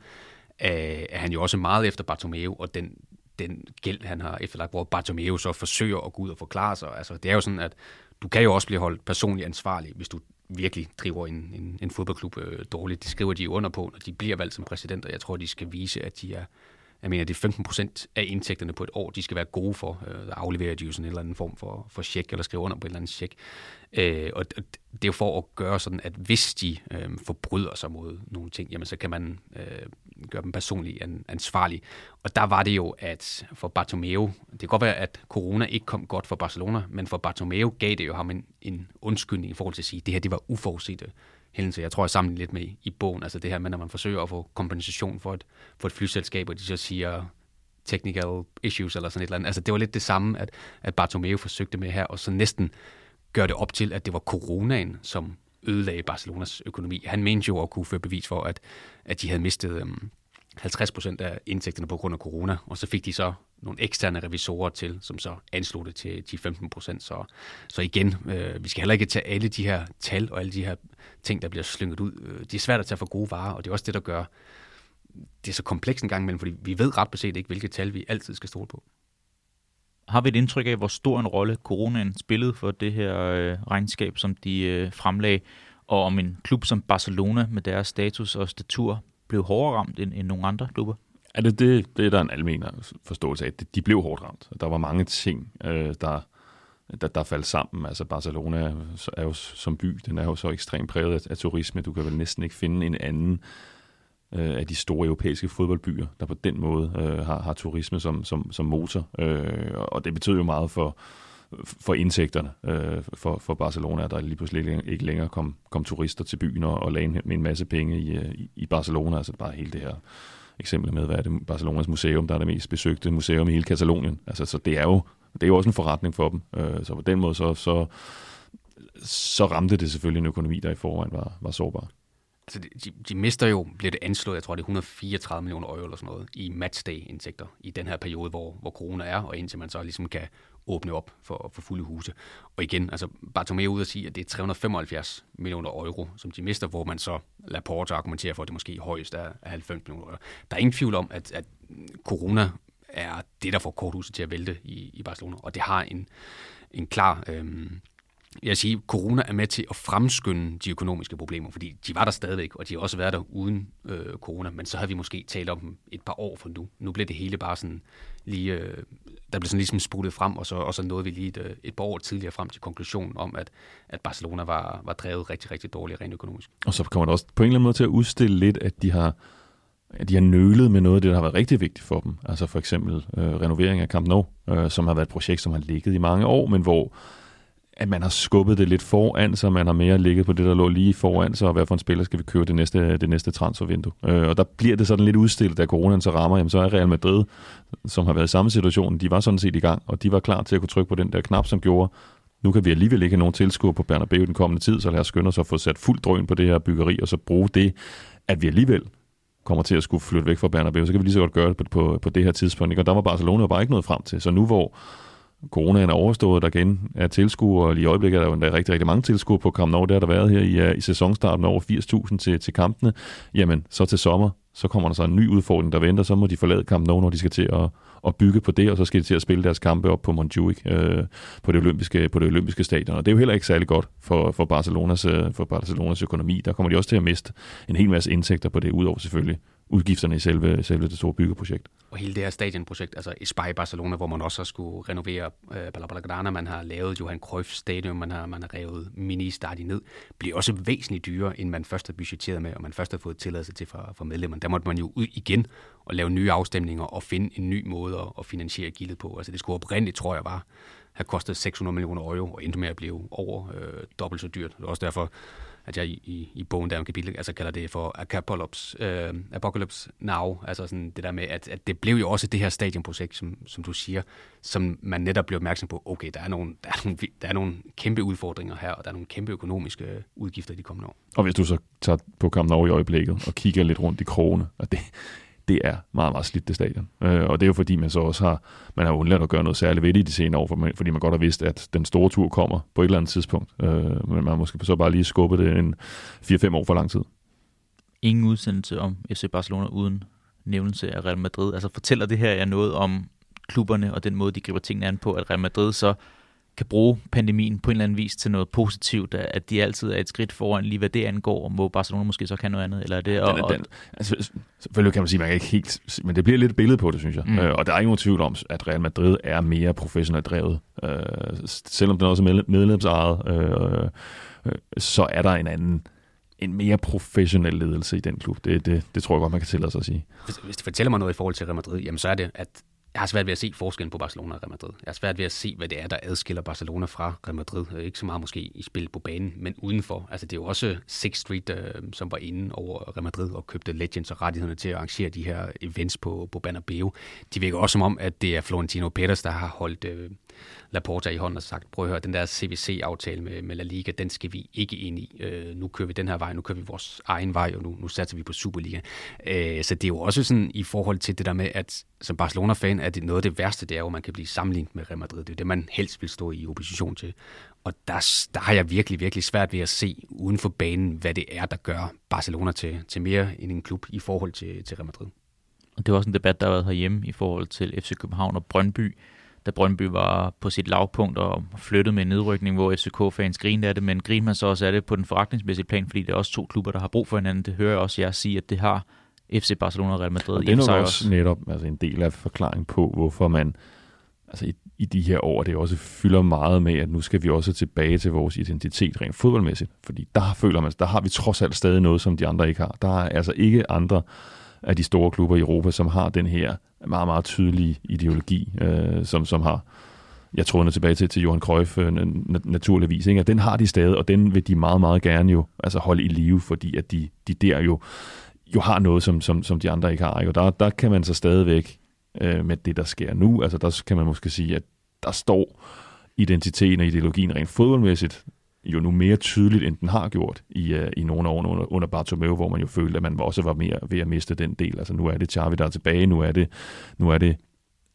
øh, er han jo også meget efter Bartomeu, og den, den gæld, han har efterlagt, hvor Bartomeu så forsøger at gå ud og forklare sig. Altså, det er jo sådan, at du kan jo også blive holdt personligt ansvarlig, hvis du virkelig driver en, en, en fodboldklub øh, dårligt. Det skriver de under på, når de bliver valgt som præsident, og jeg tror, de skal vise, at de er, jeg mener, det er 15 procent af indtægterne på et år, de skal være gode for. Øh, afleverer de jo sådan en eller anden form for, for check, eller skriver under på en eller anden check. Øh, og det er jo for at gøre sådan, at hvis de øh, forbryder sig mod nogle ting, jamen så kan man øh, gøre dem personligt ansvarlige. Og der var det jo, at for Bartomeu, det kan godt være, at corona ikke kom godt for Barcelona, men for Bartomeu gav det jo ham en, en undskyldning i forhold til at sige, at det her det var uforudsete hændelse. Jeg tror, jeg sammenligner lidt med i bogen, altså det her med, når man forsøger at få kompensation for et, for et flyselskab, og de så siger technical issues eller sådan et eller andet. Altså det var lidt det samme, at, at Bartomeu forsøgte med her, og så næsten gør det op til, at det var coronaen, som ødelagde Barcelonas økonomi. Han mente jo at kunne føre bevis for, at, at de havde mistet øhm, 50 procent af indtægterne på grund af corona, og så fik de så nogle eksterne revisorer til, som så anslog det til 10-15 procent. Så, så igen, øh, vi skal heller ikke tage alle de her tal og alle de her ting, der bliver slynget ud. Øh, det er svært at tage for gode varer, og det er også det, der gør det er så komplekst en gang imellem, fordi vi ved ret beset ikke, hvilke tal vi altid skal stole på.
Har vi et indtryk af, hvor stor en rolle coronaen spillede for det her øh, regnskab, som de øh, fremlagde, og om en klub som Barcelona med deres status og statur blev hårdere ramt end, end nogle andre klubber?
Ja, det, det, det er der en almen forståelse af. De blev hårdt ramt. Der var mange ting, øh, der, der, der faldt sammen. Altså Barcelona er jo som by, den er jo så ekstremt præget af, af turisme. Du kan vel næsten ikke finde en anden øh, af de store europæiske fodboldbyer, der på den måde øh, har, har turisme som, som, som motor. Øh, og det betyder jo meget for, for indtægterne øh, for, for Barcelona, at der lige pludselig ikke længere kom, kom turister til byen og, og lagde en, en masse penge i, øh, i, i Barcelona. Altså bare hele det her eksempel med, hvad er det Barcelonas museum, der er det mest besøgte museum i hele Katalonien. Altså, så det er jo, det er jo også en forretning for dem. Øh, så på den måde, så, så, så ramte det selvfølgelig en økonomi, der i forvejen var, var sårbar.
Altså, de, de mister jo, bliver det anslået, jeg tror det er 134 millioner euro eller sådan noget, i matchday-indtægter i den her periode, hvor, hvor corona er, og indtil man så ligesom kan åbne op for, for fulde huse. Og igen, altså Bartomeu ud at sige, at det er 375 millioner euro, som de mister, hvor man så Laporte argumentere for, at det måske højst er 90 millioner euro. Der er ingen tvivl om, at, at corona er det, der får korthuset til at vælte i, i Barcelona, og det har en, en klar øhm, jeg siger, corona er med til at fremskynde de økonomiske problemer, fordi de var der stadigvæk, og de har også været der uden øh, corona, men så har vi måske talt om dem et par år for nu. Nu blev det hele bare sådan lige, øh, der blev sådan ligesom spulet frem, og så, og så nåede vi lige et, øh, et par år tidligere frem til konklusionen om, at, at Barcelona var, var drevet rigtig, rigtig dårligt rent økonomisk.
Og så kommer det også på en eller anden måde til at udstille lidt, at de har, at de har nølet med noget af det, der har været rigtig vigtigt for dem. Altså for eksempel øh, renovering af Camp Nou, øh, som har været et projekt, som har ligget i mange år, men hvor at man har skubbet det lidt foran, så man har mere ligget på det, der lå lige foran, så hvad for en spiller skal vi købe det næste, det næste transfervindue. Øh, og der bliver det sådan lidt udstillet, da coronaen så rammer, jamen så er Real Madrid, som har været i samme situation, de var sådan set i gang, og de var klar til at kunne trykke på den der knap, som gjorde, nu kan vi alligevel ikke have nogen tilskuer på Bernabeu den kommende tid, så lad os skynde os at få sat fuld drøn på det her byggeri, og så bruge det, at vi alligevel kommer til at skulle flytte væk fra Bernabeu, så kan vi lige så godt gøre det på, på, på det her tidspunkt. Ikke? Og der var Barcelona bare ikke noget frem til. Så nu hvor coronaen er overstået, der igen er tilskuere, og i øjeblikket er der jo endda rigtig, rigtig mange tilskuere på Camp Nou, der har der været her i, øh, i sæsonstarten over 80.000 til, til kampene, jamen så til sommer, så kommer der så en ny udfordring, der venter, så må de forlade Camp Nou, når de skal til at, at bygge på det, og så skal de til at spille deres kampe op på Montjuic øh, på, det olympiske, på det olympiske stadion. Og det er jo heller ikke særlig godt for, for, Barcelonas, øh, for Barcelonas økonomi. Der kommer de også til at miste en hel masse indtægter på det, udover selvfølgelig udgifterne i selve, selve det store byggeprojekt.
Og hele det her stadionprojekt, altså Espai Barcelona, hvor man også har skulle renovere øh, Blaugrana, man har lavet Johan Cruyff Stadion, man har, man har revet mini-stadion ned, bliver også væsentligt dyrere, end man først har budgetteret med, og man først har fået tilladelse til fra, fra medlemmerne. Der måtte man jo ud igen og lave nye afstemninger og finde en ny måde at, at finansiere gildet på. Altså det skulle oprindeligt, tror jeg, var have kostet 600 millioner euro, og endte med at blive over øh, dobbelt så dyrt. Det er også derfor, at jeg i, i, i bogen der om kapitel, altså kalder det for Apocalypse, øh, Apocalypse Now, altså sådan det der med, at, at det blev jo også det her stadionprojekt, som, som du siger, som man netop blev opmærksom på, okay, der er, nogle, der, er nogle, der er nogle kæmpe udfordringer her, og der er nogle kæmpe økonomiske udgifter i de kommende år.
Og hvis du så tager på Camp Nou i øjeblikket og kigger lidt rundt i krogene, og det, det er meget, meget slidt det stadion. Øh, og det er jo fordi, man så også har, man har undladt at gøre noget særligt ved det i de senere år, for man, fordi man godt har vidst, at den store tur kommer på et eller andet tidspunkt. Øh, men man måske så bare lige skubbet det en 4-5 år for lang tid.
Ingen udsendelse om FC Barcelona uden nævnelse af Real Madrid. Altså fortæller det her jeg noget om klubberne og den måde, de griber tingene an på, at Real Madrid så kan bruge pandemien på en eller anden vis til noget positivt, at de altid er et skridt foran lige hvad det angår, og må Barcelona måske så kan noget andet, eller er det? Og,
den, den, altså, selvfølgelig kan man sige, at man kan ikke helt, men det bliver lidt et billede på det, synes jeg. Mm. Øh, og der er ingen tvivl om, at Real Madrid er mere professionelt drevet. Øh, selvom den også er medlemsejet, øh, øh, så er der en anden en mere professionel ledelse i den klub. Det, det, det tror jeg godt, man kan tillade sig at sige.
Hvis, hvis det fortæller mig noget i forhold til Real Madrid, jamen så er det, at jeg har svært ved at se forskellen på Barcelona og Real Madrid. Jeg har svært ved at se, hvad det er, der adskiller Barcelona fra Real Madrid. Øh, ikke så meget måske i spil på banen, men udenfor. Altså det er jo også Sixth Street, øh, som var inde over Real Madrid og købte Legends og rettighederne til at arrangere de her events på, på Bernabeu. De virker også som om, at det er Florentino Peters, der har holdt øh, Laporta i hånden og sagt, prøv at høre, den der CVC-aftale med, med La Liga, den skal vi ikke ind i. Øh, nu kører vi den her vej, nu kører vi vores egen vej, og nu, nu satser vi på Superliga. Øh, så det er jo også sådan i forhold til det der med, at som Barcelona-fan er det noget af det værste, det er jo, at man kan blive sammenlignet med Real Madrid. Det er det, man helst vil stå i opposition til. Og der, der har jeg virkelig, virkelig svært ved at se uden for banen, hvad det er, der gør Barcelona til, til mere end en klub i forhold til, til Real Madrid.
Og det var også en debat, der har været herhjemme i forhold til FC København og Brøndby da Brøndby var på sit lavpunkt og flyttede med en nedrykning, hvor FCK-fans grinede af det, men griner man så også af det på den forretningsmæssige plan, fordi det er også to klubber, der har brug for hinanden. Det hører jeg også jer sige, at det har FC Barcelona og Real Madrid.
Og det er nok også, også netop altså en del af forklaringen på, hvorfor man altså i, i de her år, det også fylder meget med, at nu skal vi også tilbage til vores identitet rent fodboldmæssigt. Fordi der føler man, der har vi trods alt stadig noget, som de andre ikke har. Der er altså ikke andre af de store klubber i Europa, som har den her meget, meget tydelige ideologi, øh, som, som har, jeg tror, nu tilbage til, til Johan Cruyff øh, naturligvis, ikke? den har de stadig, og den vil de meget, meget gerne jo altså holde i live, fordi at de, de der jo, jo har noget, som, som, som de andre ikke har. Ikke? Og der, der kan man så stadigvæk øh, med det, der sker nu, altså der kan man måske sige, at der står identiteten og ideologien rent fodboldmæssigt jo nu mere tydeligt, end den har gjort i, øh, i nogle år under, under Bartomeu, hvor man jo følte, at man også var mere ved at miste den del. Altså nu er det Xavi, der er tilbage, nu er det, nu er det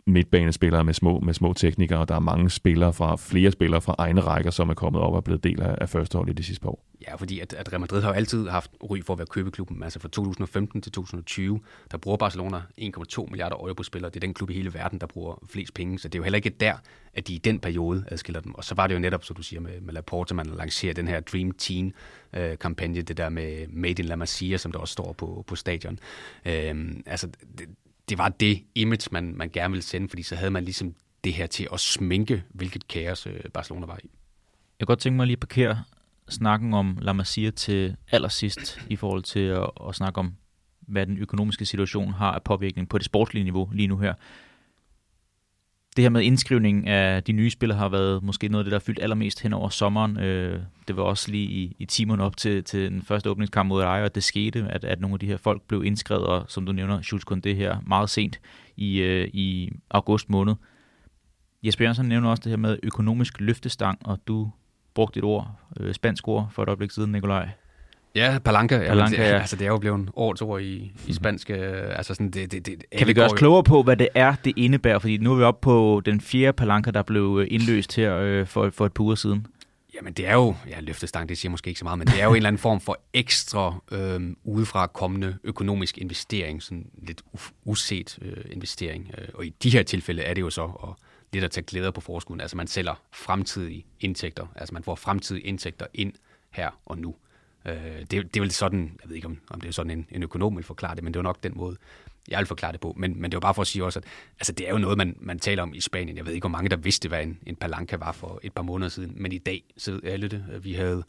midtbanespillere med små, med små teknikere, og der er mange spillere fra, flere spillere fra egne rækker, som er kommet op og er blevet del af, af førsteholdet i de sidste år.
Ja, fordi at, at Real Madrid har jo altid haft ry for at være købeklubben. Altså fra 2015 til 2020, der bruger Barcelona 1,2 milliarder euro på spillere. Det er den klub i hele verden, der bruger flest penge. Så det er jo heller ikke der, at de i den periode adskiller dem. Og så var det jo netop, som du siger, med, med Laporte, man lancerer den her Dream Team-kampagne, øh, det der med Made in La Masia, som der også står på, på stadion. Øh, altså, det, det var det image, man, man gerne ville sende, fordi så havde man ligesom det her til at sminke, hvilket kaos øh, Barcelona var i.
Jeg kan godt tænke mig lige at parkere snakken om La Masia til allersidst i forhold til at, at snakke om, hvad den økonomiske situation har af påvirkning på det sportslige niveau lige nu her det her med indskrivning af de nye spillere har været måske noget af det, der har fyldt allermest hen over sommeren. Øh, det var også lige i, i timerne op til, til den første åbningskamp mod Ejer, at det skete, at, at nogle af de her folk blev indskrevet, og som du nævner, Schultz kun det her meget sent i, øh, i august måned. Jesper Jørgensen nævner også det her med økonomisk løftestang, og du brugte et ord, øh, spansk ord, for et øjeblik siden, Nikolaj.
Ja, palanca. palanca ja, det, ja. Altså, det er jo blevet en års ord i, i mhm. spansk. Øh, altså, sådan, det, det, det,
kan vi gøre os klogere på, hvad det er, det indebærer? Fordi nu er vi oppe på den fjerde palanca, der blev øh, indløst her øh, for, for et par uger siden.
Jamen det er jo, ja løftestang, det siger måske ikke så meget, men det er jo en eller anden form for ekstra øh, udefra kommende økonomisk investering, sådan lidt uset øh, investering. Øh, og i de her tilfælde er det jo så at, lidt at tage glæder på forskuden, altså man sælger fremtidige indtægter, altså man får fremtidige indtægter ind her og nu. Øh, det, det er vel sådan, jeg ved ikke om, om det er sådan en, en økonom vil forklare det, men det er nok den måde, jeg vil forklare det på. Men, men det var bare for at sige også, at altså, det er jo noget, man, man taler om i Spanien. Jeg ved ikke, hvor mange der vidste, hvad en, en palanca var for et par måneder siden, men i dag så ved alle det. Vi havde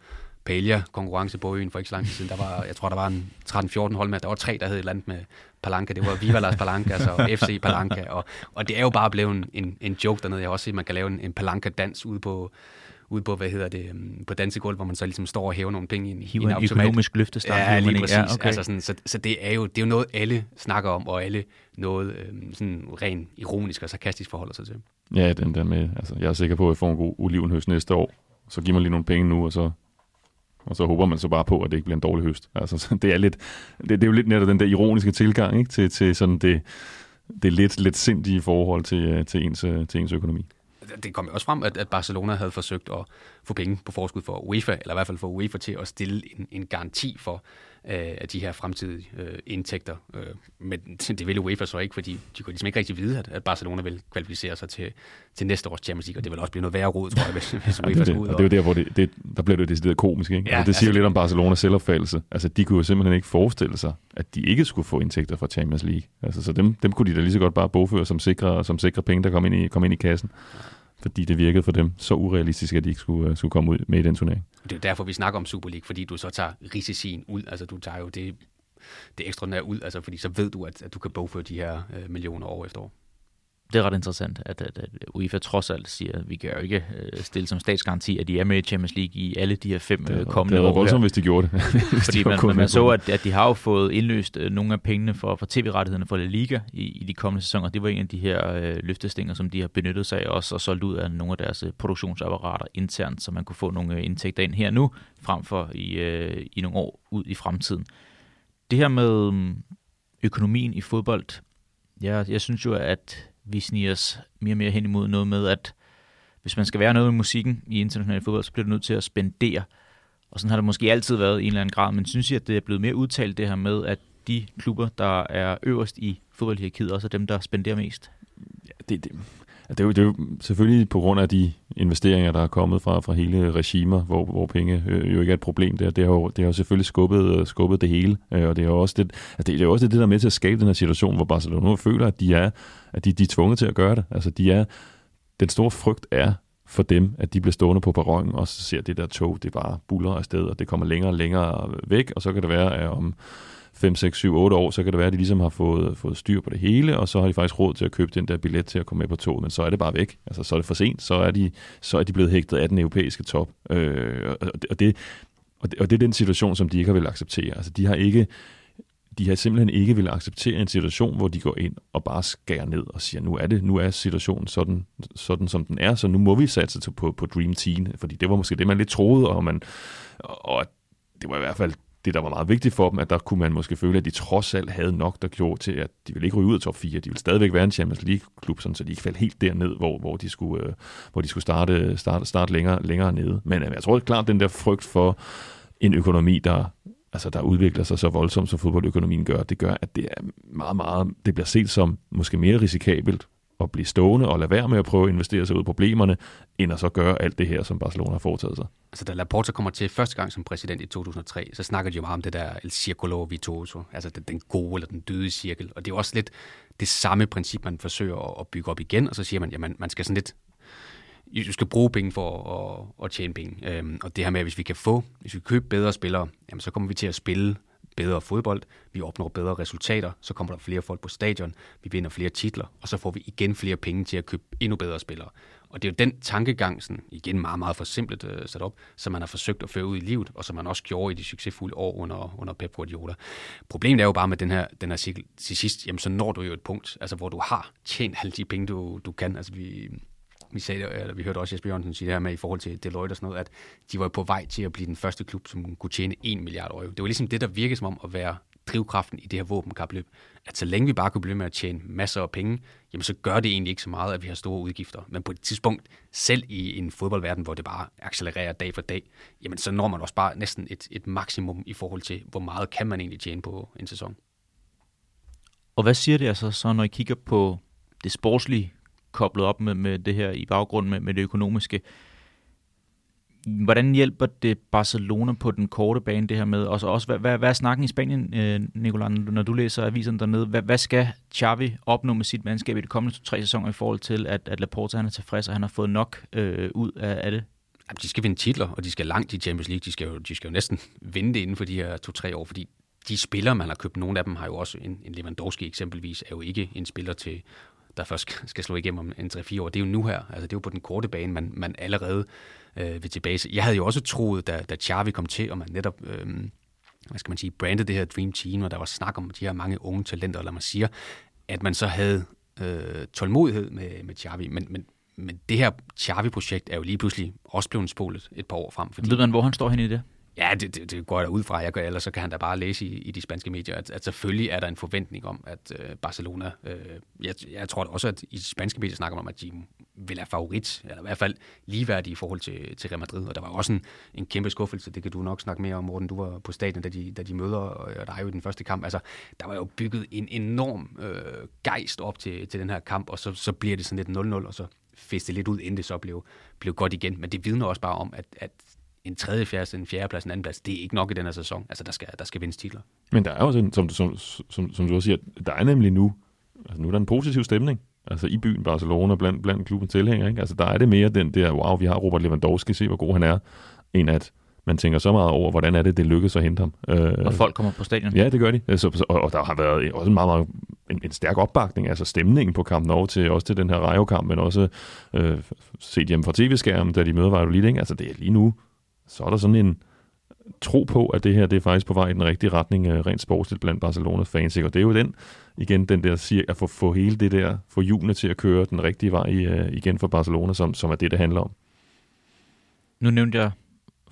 Paella konkurrence på øen for ikke så lang tid siden. Der var, jeg tror, der var en 13-14 hold med. Der var tre, der hed et land med Palanca. Det var Viva Las Palancas og FC Palanca. Og, og det er jo bare blevet en, en joke dernede. Jeg har også set, at man kan lave en, en Palanca-dans ude på, ude på, hvad hedder det, øhm, på dansegulv, hvor man så ligesom står og hæver nogle penge i en,
Hiver
en
automat. økonomisk løftestang.
Ja, lige præcis. Ja, okay. altså sådan, så, så det, er jo, det er jo noget, alle snakker om, og alle noget øhm, sådan ren ironisk og sarkastisk forholder sig til.
Ja, den der med, altså jeg er sikker på, at jeg får en god olivenhøst næste år, så giver man lige nogle penge nu, og så og så håber man så bare på, at det ikke bliver en dårlig høst. Altså, så det er lidt, det, det er jo lidt netop den der ironiske tilgang ikke? Til, til sådan det, det lidt, lidt sindige forhold til, øh, til, ens, øh, til ens økonomi
det kom jo også frem, at, at Barcelona havde forsøgt at få penge på forskud for UEFA, eller i hvert fald for UEFA til at stille en, en garanti for, øh, af de her fremtidige øh, indtægter. Øh, men <laughs> det ville UEFA så ikke, fordi de kunne ligesom ikke rigtig vide, at, at Barcelona vil kvalificere sig til, til næste års Champions League, og det vil også blive noget værre råd, tror jeg, hvis, hvis UEFA
skulle ud. Og det er jo der, hvor det, det, der bliver det decideret komisk. Ikke? Ja, altså, det siger altså, lidt om Barcelonas selvopfattelse. Altså, de kunne jo simpelthen ikke forestille sig, at de ikke skulle få indtægter fra Champions League. Altså, så dem, dem kunne de da lige så godt bare bogføre som sikre, som sikre penge, der kom ind i, kom ind i kassen fordi det virkede for dem så urealistisk, at de ikke skulle, øh, skulle komme ud med i den turnering.
Det er derfor, vi snakker om Super League, fordi du så tager risicien ud. Altså, du tager jo det, det ekstraordinære ud, altså, fordi så ved du, at, at du kan bogføre de her øh, millioner år efter år
det er ret interessant, at, at, at UEFA trods alt siger, at vi kan jo ikke øh, stille som statsgaranti, at de er med i Champions League i alle de her fem det,
øh,
kommende år.
Det var voldsomt, hvis de gjorde det. <laughs>
Fordi de man, man så, at, at de har jo fået indløst øh, nogle af pengene for, for tv-rettighederne for La Liga i, i de kommende sæsoner. Det var en af de her øh, løftestinger, som de har benyttet sig af også og solgt ud af nogle af deres produktionsapparater internt, så man kunne få nogle indtægter ind her nu, frem for i, øh, i nogle år ud i fremtiden. Det her med øh, økonomien i fodbold, jeg, jeg synes jo, at vi sniger os mere og mere hen imod noget med, at hvis man skal være noget med musikken i international fodbold, så bliver du nødt til at spendere. Og sådan har det måske altid været i en eller anden grad, men synes jeg, at det er blevet mere udtalt det her med, at de klubber, der er øverst i fodboldhierarkiet, også er dem, der spenderer mest?
Ja, det, det, Altså, det, er jo, det er jo selvfølgelig på grund af de investeringer, der er kommet fra, fra hele regimer, hvor, hvor penge øh, jo ikke er et problem. Det, det, har, jo, det har jo selvfølgelig skubbet, øh, skubbet det hele, øh, og det er jo også det, altså det, det er også det, der er med til at skabe den her situation, hvor Barcelona føler, at de er, at de, de er tvunget til at gøre det. Altså de er, den store frygt er for dem, at de bliver stående på perronen og så ser det der tog, det bare buller afsted, og det kommer længere og længere væk, og så kan det være, at om 5, 6, 7, 8 år, så kan det være, at de ligesom har fået, fået styr på det hele, og så har de faktisk råd til at købe den der billet til at komme med på toget, men så er det bare væk. Altså, så er det for sent, så er de, så er de blevet hægtet af den europæiske top. Øh, og, det, og, det, og, det, er den situation, som de ikke har vil acceptere. Altså, de har ikke de har simpelthen ikke vil acceptere en situation, hvor de går ind og bare skærer ned og siger, nu er det, nu er situationen sådan, sådan som den er, så nu må vi satse på, på Dream Team, fordi det var måske det, man lidt troede, og, man, og det var i hvert fald det, der var meget vigtigt for dem, at der kunne man måske føle, at de trods alt havde nok, der gjorde til, at de ville ikke ryge ud af top 4. De ville stadigvæk være en Champions League-klub, sådan, så de ikke faldt helt derned, hvor, hvor de skulle, øh, hvor de skulle starte, starte, starte længere, længere nede. Men øh, jeg tror klart, den der frygt for en økonomi, der, altså, der udvikler sig så voldsomt, som fodboldøkonomien gør, det gør, at det er meget, meget, det bliver set som måske mere risikabelt at blive stående og lade være med at prøve at investere sig ud i problemerne, end at så gøre alt det her, som Barcelona har foretaget sig.
Altså da Laporta kommer til første gang som præsident i 2003, så snakker de jo meget om det der El Circolo Vitoso, altså den, den gode eller den døde cirkel. Og det er også lidt det samme princip, man forsøger at bygge op igen, og så siger man, at man skal sådan lidt du skal bruge penge for at, at tjene penge. Øhm, og det her med, at hvis vi kan få, hvis vi kan købe bedre spillere, jamen så kommer vi til at spille bedre fodbold, vi opnår bedre resultater, så kommer der flere folk på stadion, vi vinder flere titler, og så får vi igen flere penge til at købe endnu bedre spillere. Og det er jo den tankegang, sådan, igen meget, meget forsimplet uh, sat op, som man har forsøgt at føre ud i livet, og som man også gjorde i de succesfulde år under, under Pep Guardiola. Problemet er jo bare med den her, den her cirkel til sidst, jamen så når du jo et punkt, altså hvor du har tjent alle de penge, du, du kan. Altså vi, vi, sagde, eller vi hørte også Jesper Jørgensen sige det her med i forhold til Deloitte og sådan noget, at de var på vej til at blive den første klub, som kunne tjene 1 milliard euro. Det var ligesom det, der virkede som om at være drivkraften i det her våbenkapløb, at så længe vi bare kunne blive med at tjene masser af penge, jamen så gør det egentlig ikke så meget, at vi har store udgifter. Men på et tidspunkt, selv i en fodboldverden, hvor det bare accelererer dag for dag, jamen så når man også bare næsten et, et maksimum i forhold til, hvor meget kan man egentlig tjene på en sæson.
Og hvad siger det altså så, når I kigger på det sportslige koblet op med, med det her i baggrund med, med det økonomiske? Hvordan hjælper det Barcelona på den korte bane, det her med? Og så også, hvad, hvad, hvad er snakken i Spanien, øh, Nicolai, når du læser avisen dernede? Hvad, hvad skal Xavi opnå med sit mandskab i de kommende tre sæsoner i forhold til, at, at Laporta han er tilfreds, og han har fået nok øh, ud af, af det?
Jamen, de skal vinde titler, og de skal langt i Champions League. De skal jo, de skal jo næsten <laughs> vinde det inden for de her to-tre år, fordi de spillere, man har købt, nogle af dem har jo også, en, en Lewandowski eksempelvis, er jo ikke en spiller til der først skal slå igennem om en 3-4 år. Det er jo nu her. Altså, det er jo på den korte bane, man, man allerede øh, vil tilbage. Jeg havde jo også troet, da, da Xavi kom til, og man netop øh, hvad skal man sige, brandede det her Dream Team, og der var snak om de her mange unge talenter, eller man siger, at man så havde øh, tålmodighed med, med Xavi. Men, men, men det her Xavi-projekt er jo lige pludselig også blevet spolet et par år frem.
Fordi... Ved man, hvor han står hen i det?
Ja, det, det, det går jeg da ud fra. Jeg gør, ellers så kan han da bare læse i, i de spanske medier, at, at selvfølgelig er der en forventning om, at øh, Barcelona... Øh, jeg, jeg tror også, at i de spanske medier snakker man om, at de vil være favorit, eller i hvert fald ligeværdige i forhold til, til Real Madrid. Og der var også en, en kæmpe skuffelse, det kan du nok snakke mere om, Morten. Du var på stadion, da de, da de møder og dig jo i den første kamp. Altså, der var jo bygget en enorm øh, gejst op til, til den her kamp, og så, så bliver det sådan lidt 0-0, og så feste lidt ud, inden det så blev, blev godt igen. Men det vidner også bare om, at, at en tredje fjerde, en fjerde plads, en anden plads, det er ikke nok i den her sæson. Altså, der skal, der skal vindes titler.
Men der er også, en, som, som, som, som du også siger, der er nemlig nu, altså nu er der en positiv stemning. Altså i byen Barcelona, blandt, blandt klubbens tilhængere. Ikke? Altså der er det mere den der, wow, vi har Robert Lewandowski, se hvor god han er, end at man tænker så meget over, hvordan er det, det lykkes at hente ham.
Øh, og folk kommer på stadion.
Ja, det gør de. Så, og, og der har været også en meget, meget en, en stærk opbakning, altså stemningen på kampen over til, også til den her Rayo-kamp, men også øh, set hjemme fra tv-skærmen, da de møder Valladolid. Ikke? Altså det er lige nu så er der sådan en tro på, at det her det er faktisk på vej i den rigtige retning øh, rent sportsligt blandt Barcelonas fans. Ikke? Og det er jo den, igen, den der cirka, at få, få hele det der, få hjulene til at køre den rigtige vej øh, igen for Barcelona, som, som er det, det handler om.
Nu nævnte jeg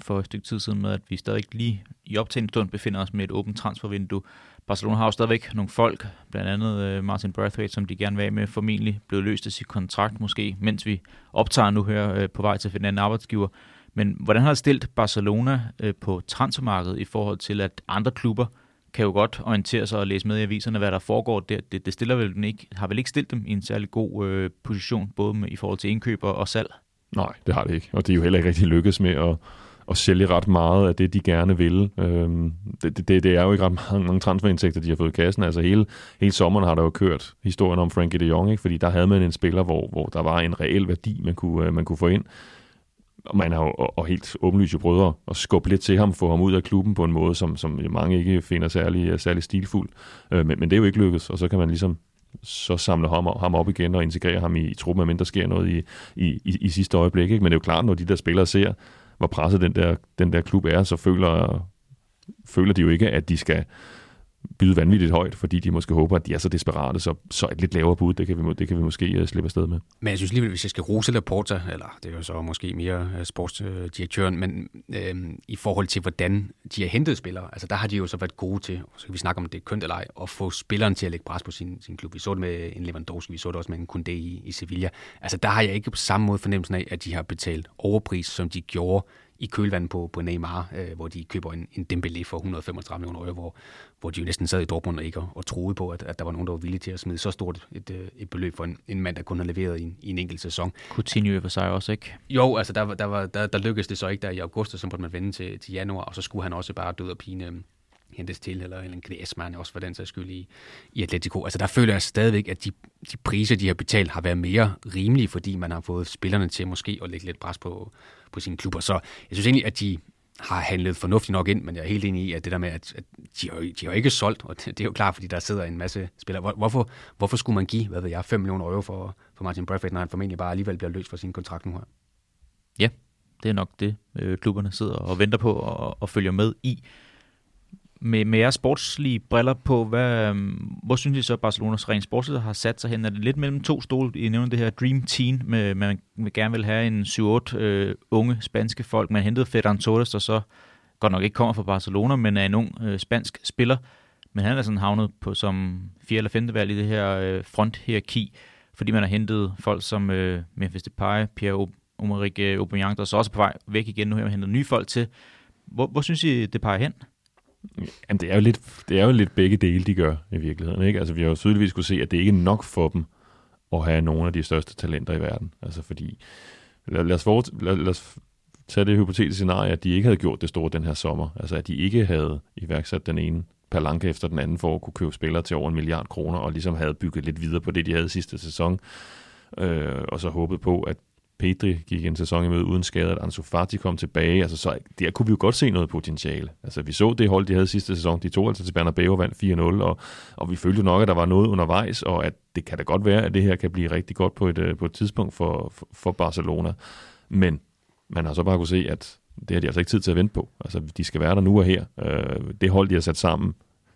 for et stykke tid siden med, at vi stadig lige i optagende stund befinder os med et åbent transfervindue. Barcelona har jo stadigvæk nogle folk, blandt andet øh, Martin Braithwaite, som de gerne vil have med, formentlig blevet løst af sit kontrakt måske, mens vi optager nu her på vej til at finde en arbejdsgiver. Men hvordan har det stillet Barcelona øh, på transfermarkedet i forhold til, at andre klubber kan jo godt orientere sig og læse med i aviserne, hvad der foregår der. Det, det stiller vel den ikke, har vel ikke stillet dem i en særlig god øh, position, både med, i forhold til indkøb og, og salg?
Nej, det har det ikke. Og det er jo heller ikke rigtig lykkedes med at, at sælge ret meget af det, de gerne vil. Øhm, det, det, det er jo ikke ret mange, mange transferindtægter, de har fået i kassen. Altså hele, hele sommeren har der jo kørt historien om Frankie de Jong, ikke? fordi der havde man en spiller, hvor, hvor der var en reel værdi, man kunne, øh, man kunne få ind man har jo og helt åbenlyst brødre, og skubbe lidt til ham, få ham ud af klubben på en måde, som, som mange ikke finder særlig, særlig stilfuld. Øh, men, men det er jo ikke lykkedes, og så kan man ligesom så samle ham, ham op igen og integrere ham i, i truppen, medmindre der sker noget i, i, i, i sidste øjeblik. Ikke? Men det er jo klart, når de der spillere ser, hvor presset den der, den der klub er, så føler, føler de jo ikke, at de skal byde vanvittigt højt, fordi de måske håber, at de er så desperate, så, så et lidt lavere bud, det kan vi, det kan vi måske uh, slippe afsted med.
Men jeg synes alligevel, hvis jeg skal rose Laporta, eller det er jo så måske mere øh, uh, sportsdirektøren, øh, men øh, i forhold til, hvordan de har hentet spillere, altså der har de jo så været gode til, så kan vi snakke om det kønt eller ej, at få spilleren til at lægge pres på sin, sin klub. Vi så det med en Lewandowski, vi så det også med en Kunde i, i Sevilla. Altså der har jeg ikke på samme måde fornemmelsen af, at de har betalt overpris, som de gjorde i kølvandet på, på Neymar, øh, hvor de køber en, en Dembélé for 135 millioner euro, hvor, hvor de jo næsten sad i Dortmund og ikke og, og troede på, at, at der var nogen, der var villige til at smide så stort et, øh, et beløb for en, en mand, der kun har leveret i en, i en enkelt sæson.
Coutinho for sig også, ikke?
Jo, altså der, der, var, der, der lykkedes det så ikke der i august, og så måtte man vende til, til januar, og så skulle han også bare død og pine øh, hentes til, eller en Griezmann også for den sags skyld i, i Atletico. Altså der føler jeg stadigvæk, at de, de priser, de har betalt, har været mere rimelige, fordi man har fået spillerne til måske at lægge lidt pres på, på sine klubber. Så jeg synes egentlig, at de har handlet fornuftigt nok ind, men jeg er helt enig i, at det der med, at, at de, har, de har ikke solgt, og det, det er jo klart, fordi der sidder en masse spillere. Hvorfor, hvorfor skulle man give, hvad ved jeg, 5 millioner euro for, for Martin Bradford, når han formentlig bare alligevel bliver løst fra sin kontrakt nu her?
Ja, det er nok det, øh, klubberne sidder og venter på og, og følger med i med, med jeres sportslige briller på, hvad, øhm, hvor synes I så, at Barcelonas rent sportsligt har sat sig hen? Er det lidt mellem to stole? I nævner det her Dream Team, med, man vil gerne vil have en 7-8 øh, unge spanske folk. Man hentede Ferran Torres, der så godt nok ikke kommer fra Barcelona, men er en ung øh, spansk spiller. men han er sådan havnet på som fjerde eller femte valg i det her øh, fronthierarki, fordi man har hentet folk som øh, Memphis Depay, Pierre Omeric øh, Aubameyang, der så også er på vej væk igen. Nu her, man hentet nye folk til. Hvor, hvor synes I, det peger hen?
Jamen, det er, jo lidt, det er jo lidt begge dele, de gør i virkeligheden. Ikke? Altså, vi har jo tydeligvis kunne se, at det ikke er nok for dem at have nogle af de største talenter i verden. Altså, fordi, lad, lad, os, for, lad, lad os tage det hypotetiske scenarie, at de ikke havde gjort det store den her sommer. Altså, at de ikke havde iværksat den ene palanke efter den anden for at kunne købe spillere til over en milliard kroner, og ligesom havde bygget lidt videre på det, de havde sidste sæson. Øh, og så håbet på, at Pedri gik en sæson i møde uden skade, at Ansu Fati kom tilbage. Altså, så der kunne vi jo godt se noget potentiale. Altså, vi så det hold, de havde sidste sæson. De tog altså til Bernabeu og vandt 4-0, og, og vi følte nok, at der var noget undervejs, og at det kan da godt være, at det her kan blive rigtig godt på et, øh, på et tidspunkt for, for, for Barcelona. Men man har så bare kunne se, at det har de altså ikke tid til at vente på. Altså, de skal være der nu og her. Øh, det hold, de har sat sammen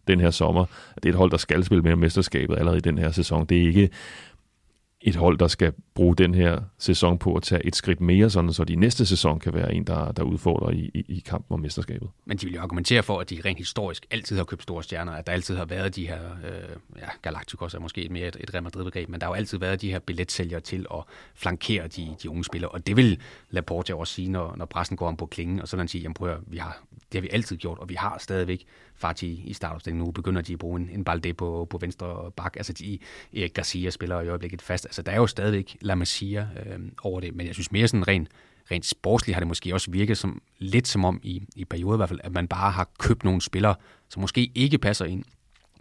den her sommer, det er et hold, der skal spille med mesterskabet allerede i den her sæson. Det er ikke et hold, der skal bruge den her sæson på at tage et skridt mere, sådan så de næste sæson kan være en, der, der udfordrer i, i, i kampen om mesterskabet.
Men de vil jo argumentere for, at de rent historisk altid har købt store stjerner, at der altid har været de her, øh, ja, Galacticos er måske et mere et, et Real Madrid-begreb, men der har jo altid været de her billetsælgere til at flankere de, de unge spillere, og det vil Laporte også sige, når, når pressen går om på klingen, og så sige, jamen prøv at, vi har, det har vi altid gjort, og vi har stadigvæk Fati i startopstillingen. Nu begynder de at bruge en, en Balde på, på venstre bak. Altså de, Erik Garcia spiller i øjeblikket fast. Altså der er jo stadigvæk La Masia øh, over det, men jeg synes mere sådan rent rent sportsligt har det måske også virket som, lidt som om i, i perioder i hvert fald, at man bare har købt nogle spillere, som måske ikke passer ind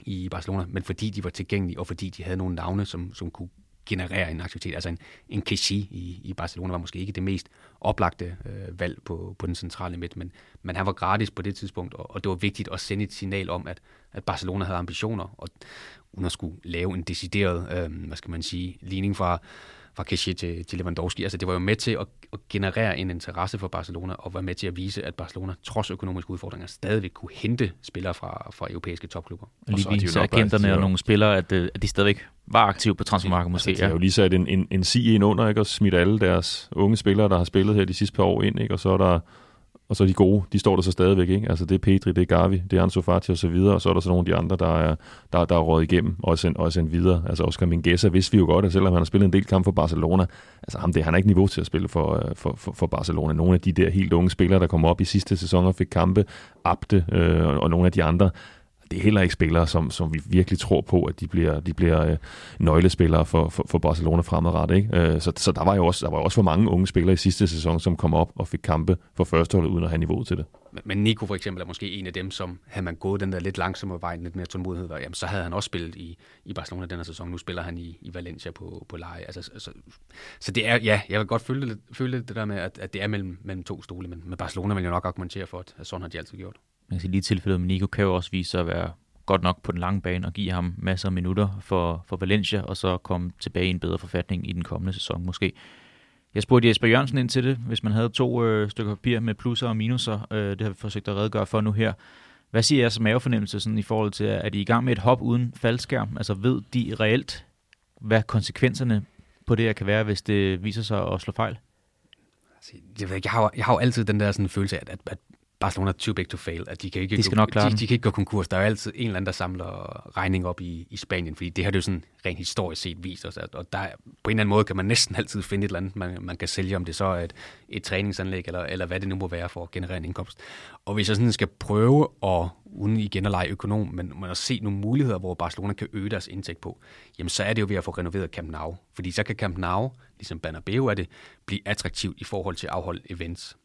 i Barcelona, men fordi de var tilgængelige, og fordi de havde nogle navne, som, som kunne generere en aktivitet. Altså en, en Kessie i, i Barcelona var måske ikke det mest oplagte øh, valg på, på den centrale midt, men, men han var gratis på det tidspunkt, og, og det var vigtigt at sende et signal om, at, at Barcelona havde ambitioner, og uden at skulle lave en decideret, øh, hvad skal man sige, ligning fra, fra Kessie til, til Lewandowski. Altså det var jo med til at, at generere en interesse for Barcelona, og var med til at vise, at Barcelona trods økonomiske udfordringer stadigvæk kunne hente spillere fra, fra europæiske topklubber.
Lige og så agenterne og nogle spillere, at, øh, at de stadigvæk var aktive på transfermarkedet måske.
Altså, de har jo lige sat en, en, en sig ind under, ikke? og smidt alle deres unge spillere, der har spillet her de sidste par år ind, ikke? og så er der og så de gode, de står der så stadigvæk, ikke? Altså det er Petri, det er Gavi, det er Ansu Fati og så videre, og så er der så nogle af de andre, der er, der, der er røget igennem og er sendt, og er sendt videre. Altså Oscar Mingueza vidste vi jo godt, at selvom han har spillet en del kamp for Barcelona, altså ham det, han har ikke niveau til at spille for, øh, for, for, for Barcelona. Nogle af de der helt unge spillere, der kom op i sidste sæson og fik kampe, Abde øh, og nogle af de andre, det er heller ikke spillere, som, som vi virkelig tror på, at de bliver, de bliver øh, nøglespillere for, for, for Barcelona fremadrettet. Ikke? Øh, så, så der var jo også, der var jo også for mange unge spillere i sidste sæson, som kom op og fik kampe for førsteholdet, uden at have niveau til det.
Men Nico for eksempel er måske en af dem, som havde man gået den der lidt langsomme vej, lidt mere tålmodighed, jamen, så havde han også spillet i, i Barcelona den her sæson. Nu spiller han i, i Valencia på, på leje. Altså, så, så, det er, ja, jeg vil godt føle føle det der med, at, at det er mellem, mellem to stole, men med Barcelona vil jeg nok argumentere for, at sådan har de altid gjort.
Man kan sige, lige tilfældet med Nico kan jo også vise sig at være godt nok på den lange bane og give ham masser af minutter for, for Valencia, og så komme tilbage i en bedre forfatning i den kommende sæson måske. Jeg spurgte Jesper Jørgensen ind til det, hvis man havde to øh, stykker papir med plusser og minuser. Øh, det har vi forsøgt at redegøre for nu her. Hvad siger jeres mavefornemmelse sådan, i forhold til, at I er i gang med et hop uden faldskærm? Altså ved de reelt, hvad konsekvenserne på det her kan være, hvis det viser sig at slå fejl?
Altså, jeg, ved ikke, jeg, har, jeg har jo altid den der sådan følelse af, at, at Barcelona er too big to fail, at de kan ikke,
de skal gå, nok klare
de, de, kan ikke gå konkurs. Der er jo altid en eller anden, der samler regning op i, i Spanien, fordi det har det jo sådan rent historisk set vist os, at, og der, på en eller anden måde kan man næsten <laughs> altid finde et eller andet, man, man kan sælge, om det så er et, et træningsanlæg, eller, eller hvad det nu må være for at generere en indkomst. Og hvis jeg sådan skal prøve at, uden igen at lege økonom, men, men at se nogle muligheder, hvor Barcelona kan øge deres indtægt på, jamen så er det jo ved at få renoveret Camp Nou. Fordi så kan Camp Nou, ligesom Bernabeu er det, blive attraktivt i forhold til at afholde events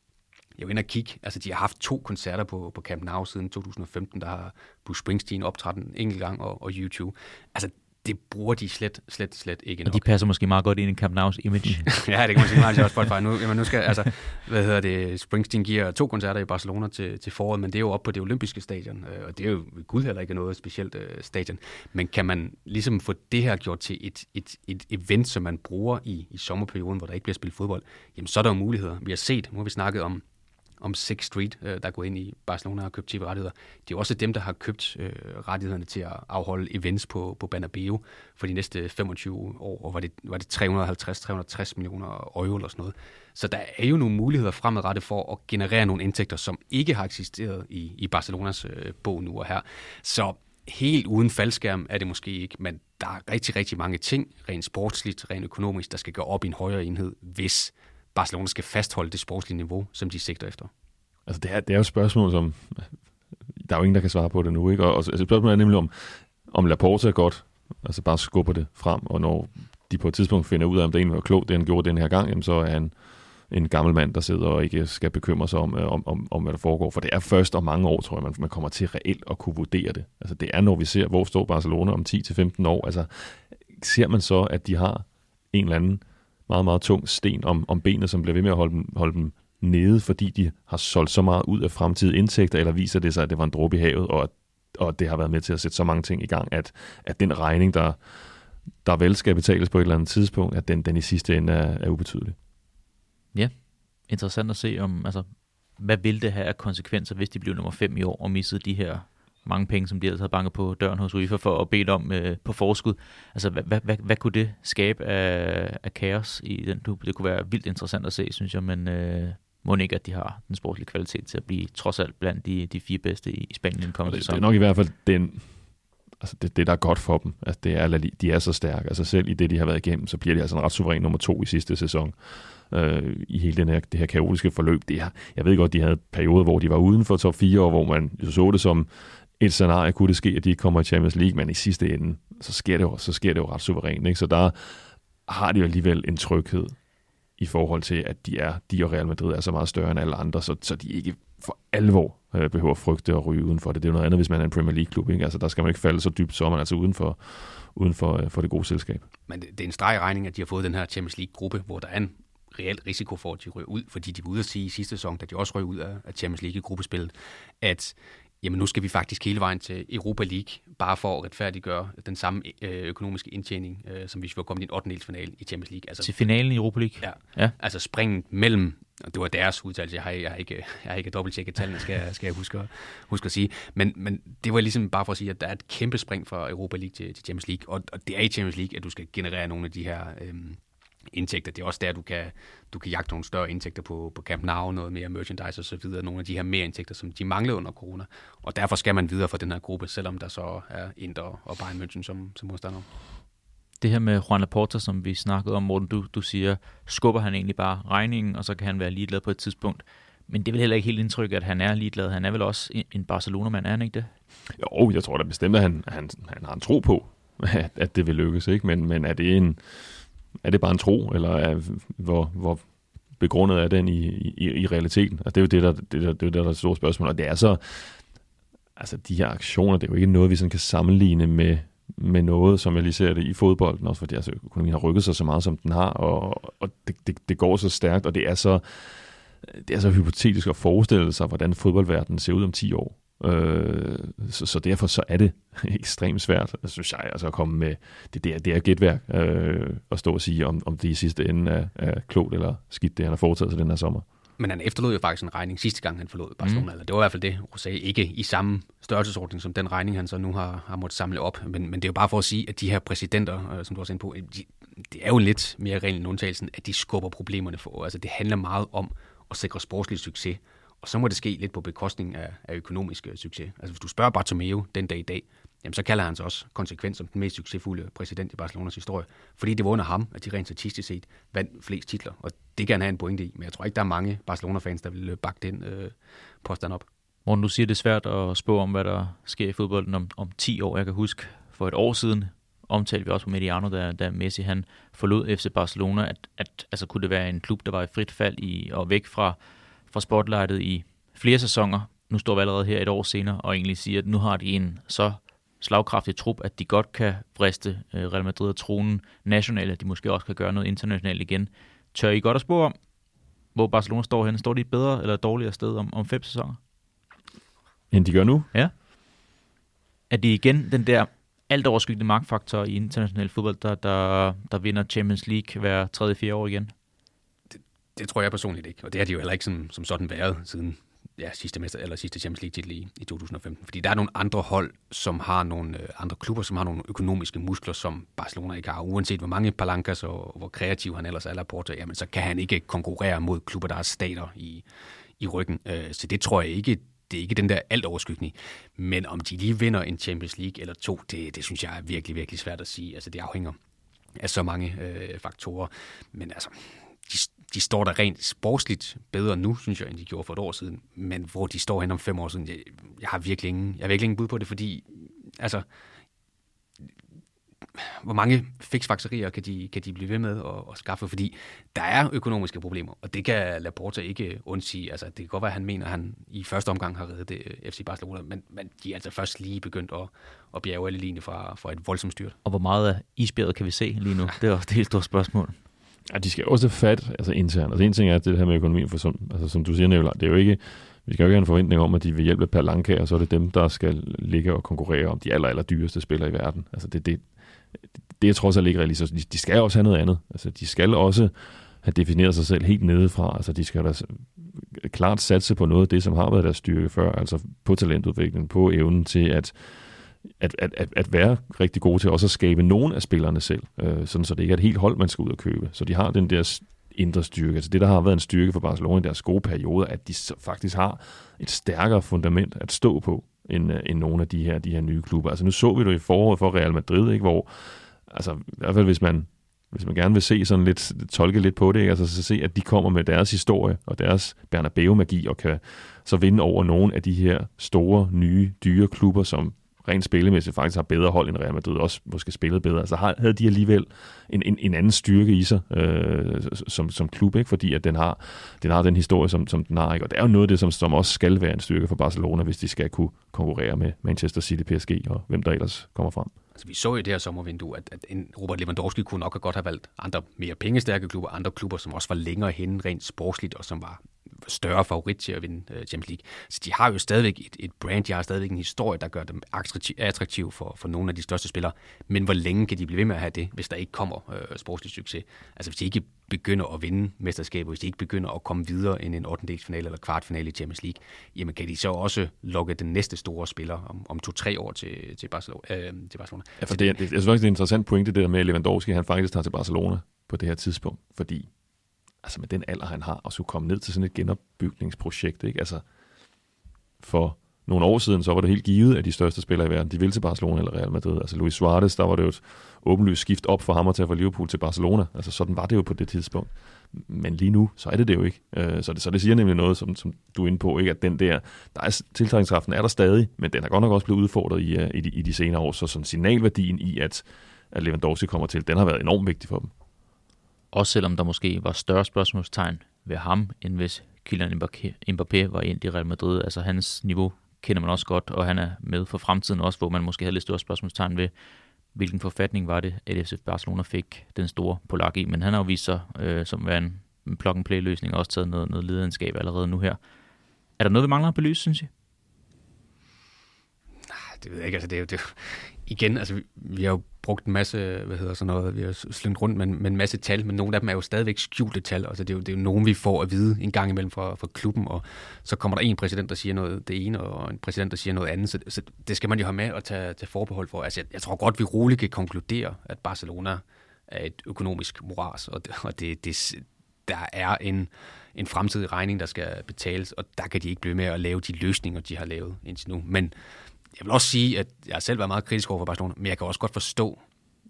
jeg var inde og kigge. Altså, de har haft to koncerter på, på Camp Nou siden 2015. Der har Bruce Springsteen optrådt en enkelt gang, og, og YouTube. Altså, det bruger de slet, slet, slet ikke nok.
Og de passer måske meget godt ind i Camp Nou's image. <laughs>
ja, det kan man sige meget også Spotify. Nu, jamen, nu skal, altså, hvad hedder det, Springsteen giver to koncerter i Barcelona til, til foråret, men det er jo op på det olympiske stadion, øh, og det er jo gud heller ikke noget specielt uh, stadion. Men kan man ligesom få det her gjort til et, et, et event, som man bruger i, i sommerperioden, hvor der ikke bliver spillet fodbold, jamen så er der jo muligheder. Vi har set, nu har vi snakket om om Sixth Street, øh, der går ind i Barcelona og købt TV-rettigheder. Det er også dem, der har købt øh, rettighederne til at afholde events på, på Banabeo for de næste 25 år, og var det, var det 350-360 millioner euro eller sådan noget. Så der er jo nogle muligheder fremadrettet for at generere nogle indtægter, som ikke har eksisteret i, i Barcelonas øh, bog nu og her. Så helt uden faldskærm er det måske ikke, men der er rigtig, rigtig mange ting, rent sportsligt, rent økonomisk, der skal gå op i en højere enhed, hvis Barcelona skal fastholde det sportslige niveau, som de sigter efter.
Altså det er, det er jo et spørgsmål, som der er jo ingen, der kan svare på det nu. Ikke? Og, og altså, spørgsmålet er nemlig, om, om Laporta er godt, altså bare skubber det frem, og når de på et tidspunkt finder ud af, om det egentlig var klogt, det han gjorde den her gang, jamen så er han en gammel mand, der sidder og ikke skal bekymre sig om, øh, om, om, om hvad der foregår. For det er først om mange år, tror jeg, man, man kommer til reelt at kunne vurdere det. Altså det er, når vi ser, hvor står Barcelona om 10-15 år. Altså ser man så, at de har en eller anden meget, meget tung sten om, om benet, som bliver ved med at holde dem, holde dem nede, fordi de har solgt så meget ud af fremtidige indtægter, eller viser det sig, at det var en dråbe i havet, og, og det har været med til at sætte så mange ting i gang, at, at den regning, der, der vel skal betales på et eller andet tidspunkt, at den, den i sidste ende er, er ubetydelig.
Ja, interessant at se om, altså, hvad vil det have af konsekvenser, hvis de bliver nummer 5 i år og missede de her mange penge, som de ellers havde banket på døren hos UEFA for at bede om øh, på forskud. Altså, hvad, hvad, hvad, hvad kunne det skabe af, af kaos i den klub? Det kunne være vildt interessant at se, synes jeg, men øh, må ikke, at de har den sportslige kvalitet til at blive trods alt blandt de, de fire bedste i, Spanien den kommende
det, det er nok i hvert fald den, altså det, det, der er godt for dem. Altså det er, de er så stærke. Altså selv i det, de har været igennem, så bliver de altså en ret suveræn nummer to i sidste sæson. Øh, I hele den her, det her kaotiske forløb. Det her, jeg ved godt, de havde perioder, hvor de var uden for top 4, og hvor man så det som et scenarie, kunne det ske, at de ikke kommer i Champions League, men i sidste ende, så sker det jo, så sker det jo ret suverænt. Ikke? Så der har de jo alligevel en tryghed i forhold til, at de er de og Real Madrid er så meget større end alle andre, så, så de ikke for alvor øh, behøver frygte at ryge udenfor det. Det er jo noget andet, hvis man er en Premier League-klub. Ikke? Altså, der skal man ikke falde så dybt, så er man altså uden for, uden for, øh, for det gode selskab.
Men det, det er en streg regning, at de har fået den her Champions League-gruppe, hvor der er en reel risiko for, at de ryger ud, fordi de var ude at sige i sidste sæson, da de også røg ud af, Champions League-gruppespillet, at jamen nu skal vi faktisk hele vejen til Europa League, bare for at retfærdiggøre den samme øh, økonomiske indtjening, øh, som hvis vi var kommet i en 8. final i Champions League.
Altså, til finalen i Europa League?
Ja, ja. altså springet mellem, og det var deres udtalelse, jeg har, jeg har ikke, jeg har ikke dobbelttjekket tallene, skal, skal jeg huske, huske at sige, men, men det var ligesom bare for at sige, at der er et kæmpe spring fra Europa League til, til Champions League, og, og det er i Champions League, at du skal generere nogle af de her... Øh, indtægter. Det er også der, du kan, du kan jagte nogle større indtægter på, på Camp Nou, noget mere merchandise og så videre, nogle af de her mere indtægter, som de manglede under corona. Og derfor skal man videre for den her gruppe, selvom der så er Inter og Bayern München som, som modstander.
Det her med Juan Laporta, som vi snakkede om, Morten, du, du siger, skubber han egentlig bare regningen, og så kan han være ligeglad på et tidspunkt. Men det er vel heller ikke helt indtryk, at han er ligeglad. Han er vel også en Barcelona-mand, er han ikke det?
Jo, jeg tror da bestemt, at han, han, han har en tro på, at, at det vil lykkes. Ikke? Men, men er det en er det bare en tro, eller er, hvor, hvor begrundet er den i, i, i realiteten? Altså, det er jo det, der, det, der, det er der, der er et stort spørgsmål, og det er så, altså de her aktioner, det er jo ikke noget, vi sådan kan sammenligne med, med noget, som jeg lige ser det i fodbolden, også fordi altså, økonomien har rykket sig så meget, som den har, og, og det, det, det går så stærkt, og det er så, det er så hypotetisk at forestille sig, hvordan fodboldverdenen ser ud om 10 år. Øh, så, så derfor så er det <laughs> ekstremt svært, synes jeg, altså at komme med, det, det, er, det er gætværk øh, at stå og sige, om, om det i sidste ende er, er klogt eller skidt, det han har foretaget sig den her sommer.
Men han efterlod jo faktisk en regning sidste gang, han forlod Barcelona. Mm. Eller det var i hvert fald det, Rosé. Ikke i samme størrelsesordning som den regning, han så nu har, har måttet samle op. Men, men det er jo bare for at sige, at de her præsidenter, øh, som du også inde på, de, det er jo lidt mere regel end undtagelsen, at de skubber problemerne for. Altså det handler meget om at sikre sportslig succes. Og så må det ske lidt på bekostning af, af økonomisk øh, succes. Altså hvis du spørger Bartomeu den dag i dag, jamen så kalder han sig også konsekvent som den mest succesfulde øh, præsident i Barcelonas historie. Fordi det var under ham, at de rent statistisk set vandt flest titler. Og det kan han have en pointe i. Men jeg tror ikke, der er mange Barcelona-fans, der vil øh, bakke den øh, påstand op.
Morten, du siger, det er svært at spå om, hvad der sker i fodbolden om, om 10 år. Jeg kan huske, for et år siden omtalte vi også på Mediano, da, da Messi han forlod FC Barcelona, at, at altså, kunne det være en klub, der var i frit fald i, og væk fra fra spotlightet i flere sæsoner. Nu står vi allerede her et år senere og egentlig siger, at nu har de en så slagkraftig trup, at de godt kan friste øh, Real Madrid og tronen nationalt, at de måske også kan gøre noget internationalt igen. Tør I godt at spå om, hvor Barcelona står hen? Står de et bedre eller dårligere sted om, om fem sæsoner?
End de gør nu?
Ja. Er de igen den der alt overskyggende magtfaktor i international fodbold, der, der, der vinder Champions League hver tredje, fire år igen?
Det tror jeg personligt ikke, og det har de jo heller ikke sådan, som sådan været siden ja, sidste, mester, eller sidste Champions League-titel i, i 2015. Fordi der er nogle andre hold, som har nogle øh, andre klubber, som har nogle økonomiske muskler, som Barcelona ikke har. Uanset hvor mange palancas og hvor kreativ han ellers er, Laporta, jamen så kan han ikke konkurrere mod klubber, der har stater i, i ryggen. Øh, så det tror jeg ikke, det er ikke den der alt overskyggende. Men om de lige vinder en Champions League eller to, det, det synes jeg er virkelig, virkelig svært at sige. Altså, det afhænger af så mange øh, faktorer. Men altså, de, de står der rent sportsligt bedre nu, synes jeg, end de gjorde for et år siden. Men hvor de står hen om fem år siden, jeg, jeg har virkelig ingen, jeg har virkelig ingen bud på det, fordi altså, hvor mange fiksfakserier kan de, kan de blive ved med at, at skaffe, fordi der er økonomiske problemer, og det kan Laporta ikke undsige. Altså, det kan godt være, at han mener, at han i første omgang har reddet øh, det FC Barcelona, men, men de er altså først lige begyndt at, at bjerge alle linjer fra, fra et voldsomt styrt.
Og hvor meget af isbjerget kan vi se lige nu? Det er også et helt stort spørgsmål.
Ja, de skal også fat altså internt. Altså en ting er det her med økonomien, for som, altså, som du siger, Nicolaj, det er jo ikke, vi skal jo ikke have en forventning om, at de vil hjælpe per Lanka, og så er det dem, der skal ligge og konkurrere om de aller, aller dyreste spillere i verden. Altså det, det, det er trods alt ikke realistisk. De, de skal også have noget andet. Altså, de skal også have defineret sig selv helt nedefra. Altså, de skal da klart satse på noget af det, som har været deres styrke før, altså på talentudvikling, på evnen til at, at, at, at, at være rigtig gode til også at skabe nogen af spillerne selv, øh, sådan så det ikke er et helt hold, man skal ud og købe. Så de har den der indre styrke. Altså det, der har været en styrke for Barcelona i deres gode perioder, at de faktisk har et stærkere fundament at stå på, end, øh, end nogle af de her, de her nye klubber. Altså nu så vi det i foråret for Real Madrid, ikke, hvor altså i hvert fald hvis man, hvis man gerne vil se sådan lidt, tolke lidt på det, ikke? altså så se, at de kommer med deres historie og deres Bernabeu-magi og kan så vinde over nogle af de her store, nye, dyre klubber, som rent spillemæssigt faktisk har bedre hold end Real Madrid, også måske spillet bedre. Altså havde de alligevel en, en, en anden styrke i sig øh, som, som klub, ikke? fordi at den har, den har den historie, som, som den har. Ikke? Og det er jo noget af det, som, som også skal være en styrke for Barcelona, hvis de skal kunne konkurrere med Manchester City, PSG og hvem der ellers kommer frem.
Altså, vi så i det her sommervindue, at, at en Robert Lewandowski kunne nok godt have valgt andre mere pengestærke klubber, andre klubber, som også var længere henne rent sportsligt, og som var større favorit til at vinde øh, Champions League. Så de har jo stadigvæk et, et brand, de har stadigvæk en historie, der gør dem attraktiv for, for nogle af de største spillere. Men hvor længe kan de blive ved med at have det, hvis der ikke kommer øh, sportslig succes? Altså hvis de ikke begynder at vinde mesterskabet, hvis de ikke begynder at komme videre end en 8. eller kvartfinale i Champions League, jamen kan de så også lokke den næste store spiller om, om to-tre år til, til, Barcelona, øh, til Barcelona.
Ja, for det, det, jeg synes faktisk, det er en interessant pointe, det der med, at Lewandowski han faktisk tager til Barcelona på det her tidspunkt, fordi altså med den alder, han har, og skulle komme ned til sådan et genopbygningsprojekt, ikke? Altså, for nogle år siden, så var det helt givet, at de største spillere i verden, de ville til Barcelona eller Real Madrid. Altså Luis Suarez, der var det jo et åbenlyst skift op for ham at tage fra Liverpool til Barcelona. Altså sådan var det jo på det tidspunkt. Men lige nu, så er det det jo ikke. Øh, så det, så det siger nemlig noget, som, som du er inde på, ikke? at den der, der er, tiltrækningskraften er der stadig, men den er godt nok også blevet udfordret i, øh, i, de, i de senere år. Så sådan signalværdien i, at, at Lewandowski kommer til, den har været enormt vigtig for dem.
Også selvom der måske var større spørgsmålstegn ved ham, end hvis Kylian Mbappé var ind i Real Madrid. Altså hans niveau kender man også godt, og han er med for fremtiden også, hvor man måske havde lidt større spørgsmålstegn ved, hvilken forfatning var det, at FC Barcelona fik den store Polak i. Men han har jo vist sig øh, som en, plug-and-play-løsning, og også taget noget, noget lederskab allerede nu her. Er der noget, vi mangler at belyse, synes I?
Nej, det ved jeg ikke. Altså, det er jo, det er, igen, altså, vi, vi har jo brugt en masse, hvad hedder sådan noget, vi har slyngt rundt med, med en masse tal, men nogle af dem er jo stadigvæk skjulte tal. Altså, det, er jo, det er jo nogen, vi får at vide en gang imellem fra, fra klubben, og så kommer der en præsident, der siger noget det ene, og en præsident, der siger noget andet. Så, så det skal man jo have med og tage, tage forbehold for. Altså, jeg, jeg tror godt, vi roligt kan konkludere, at Barcelona er et økonomisk moras, og, det, og det, det, der er en, en fremtidig regning, der skal betales, og der kan de ikke blive med at lave de løsninger, de har lavet indtil nu. Men jeg vil også sige, at jeg har selv været meget kritisk over for Barcelona, men jeg kan også godt forstå,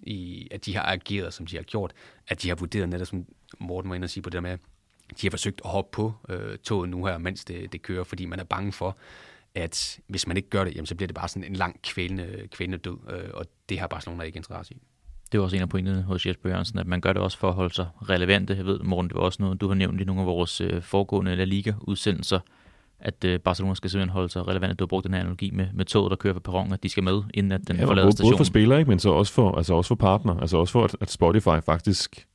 i, at de har ageret, som de har gjort, at de har vurderet netop, som Morten var inde og sige på det der med, de har forsøgt at hoppe på øh, toget nu her, mens det, det kører, fordi man er bange for, at hvis man ikke gør det, jamen, så bliver det bare sådan en lang kvælende, kvælende død, øh, og det har Barcelona ikke interesse i.
Det er også en af pointene hos Jesper Jørgensen, at man gør det også for at holde sig relevante. Jeg ved, Morten, det var også noget, du har nævnt i nogle af vores øh, foregående La Liga-udsendelser, at øh, Barcelona skal simpelthen holde sig relevant. Du har brugt den her analogi med, med toget, der kører på perronen, at de skal med, inden at den ja, forlader stationen.
Både for spillere, ikke, men så også for, altså også for partner. Altså også for, at, at Spotify faktisk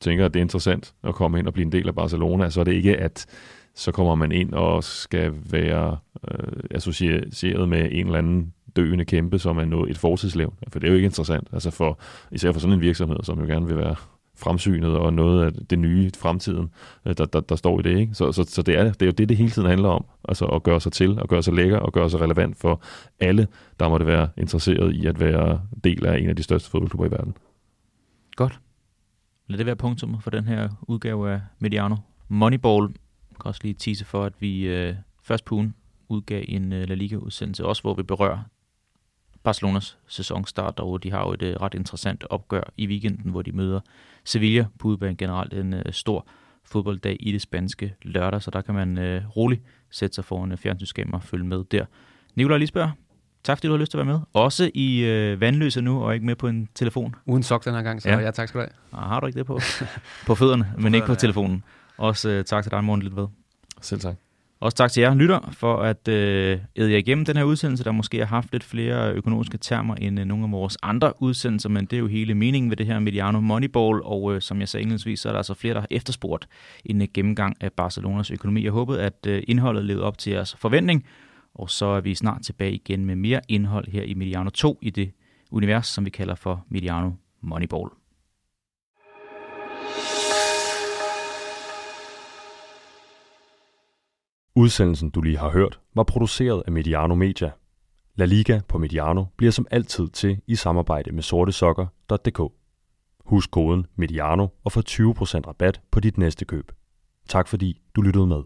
tænker, at det er interessant at komme ind og blive en del af Barcelona. Så er det ikke, at så kommer man ind og skal være øh, associeret med en eller anden døende kæmpe, som er noget, et fortidslevn. For det er jo ikke interessant. Altså for, især for sådan en virksomhed, som jo gerne vil være fremsynet og noget af det nye fremtiden, øh, der, der, der står i det. Ikke? Så, så, så det, er, det er jo det, det hele tiden handler om. Altså at gøre sig til, at gøre sig lækker og gøre sig relevant for alle, der måtte være interesseret i at være del af en af de største fodboldklubber i verden.
Godt. Lad det være punktum for den her udgave af Mediano. Moneyball. Jeg kan også lige tease for, at vi øh, først på ugen udgav en øh, La Liga-udsendelse, også hvor vi berører Barcelonas sæsonstart, og de har jo et ret interessant opgør i weekenden, hvor de møder Sevilla på udbanen generelt en stor fodbolddag i det spanske lørdag, så der kan man roligt sætte sig foran fjernsynsskærm og følge med der. Nikolaj Lisberg, tak fordi du har lyst til at være med. Også i øh, vandløse nu, og ikke med på en telefon.
Uden sok den her gang, så ja, ja tak skal du have.
Ah, har du ikke det på? <laughs> på fødderne, på men fødderne, ikke på telefonen. Ja. Også øh, tak til dig, Morten Lidt ved.
Selv tak.
Også tak til jer lytter for at øh, æde jer igennem den her udsendelse, der måske har haft lidt flere økonomiske termer end øh, nogle af vores andre udsendelser, men det er jo hele meningen ved det her Mediano Moneyball, og øh, som jeg sagde indledningsvis, så er der altså flere, der har efterspurgt en øh, gennemgang af Barcelonas økonomi. Jeg håbede, at øh, indholdet levede op til jeres forventning, og så er vi snart tilbage igen med mere indhold her i Mediano 2 i det univers, som vi kalder for Mediano Moneyball.
Udsendelsen, du lige har hørt, var produceret af Mediano Media. La Liga på Mediano bliver som altid til i samarbejde med sortesokker.dk. Husk koden MEDIANO og få 20% rabat på dit næste køb. Tak fordi du lyttede med.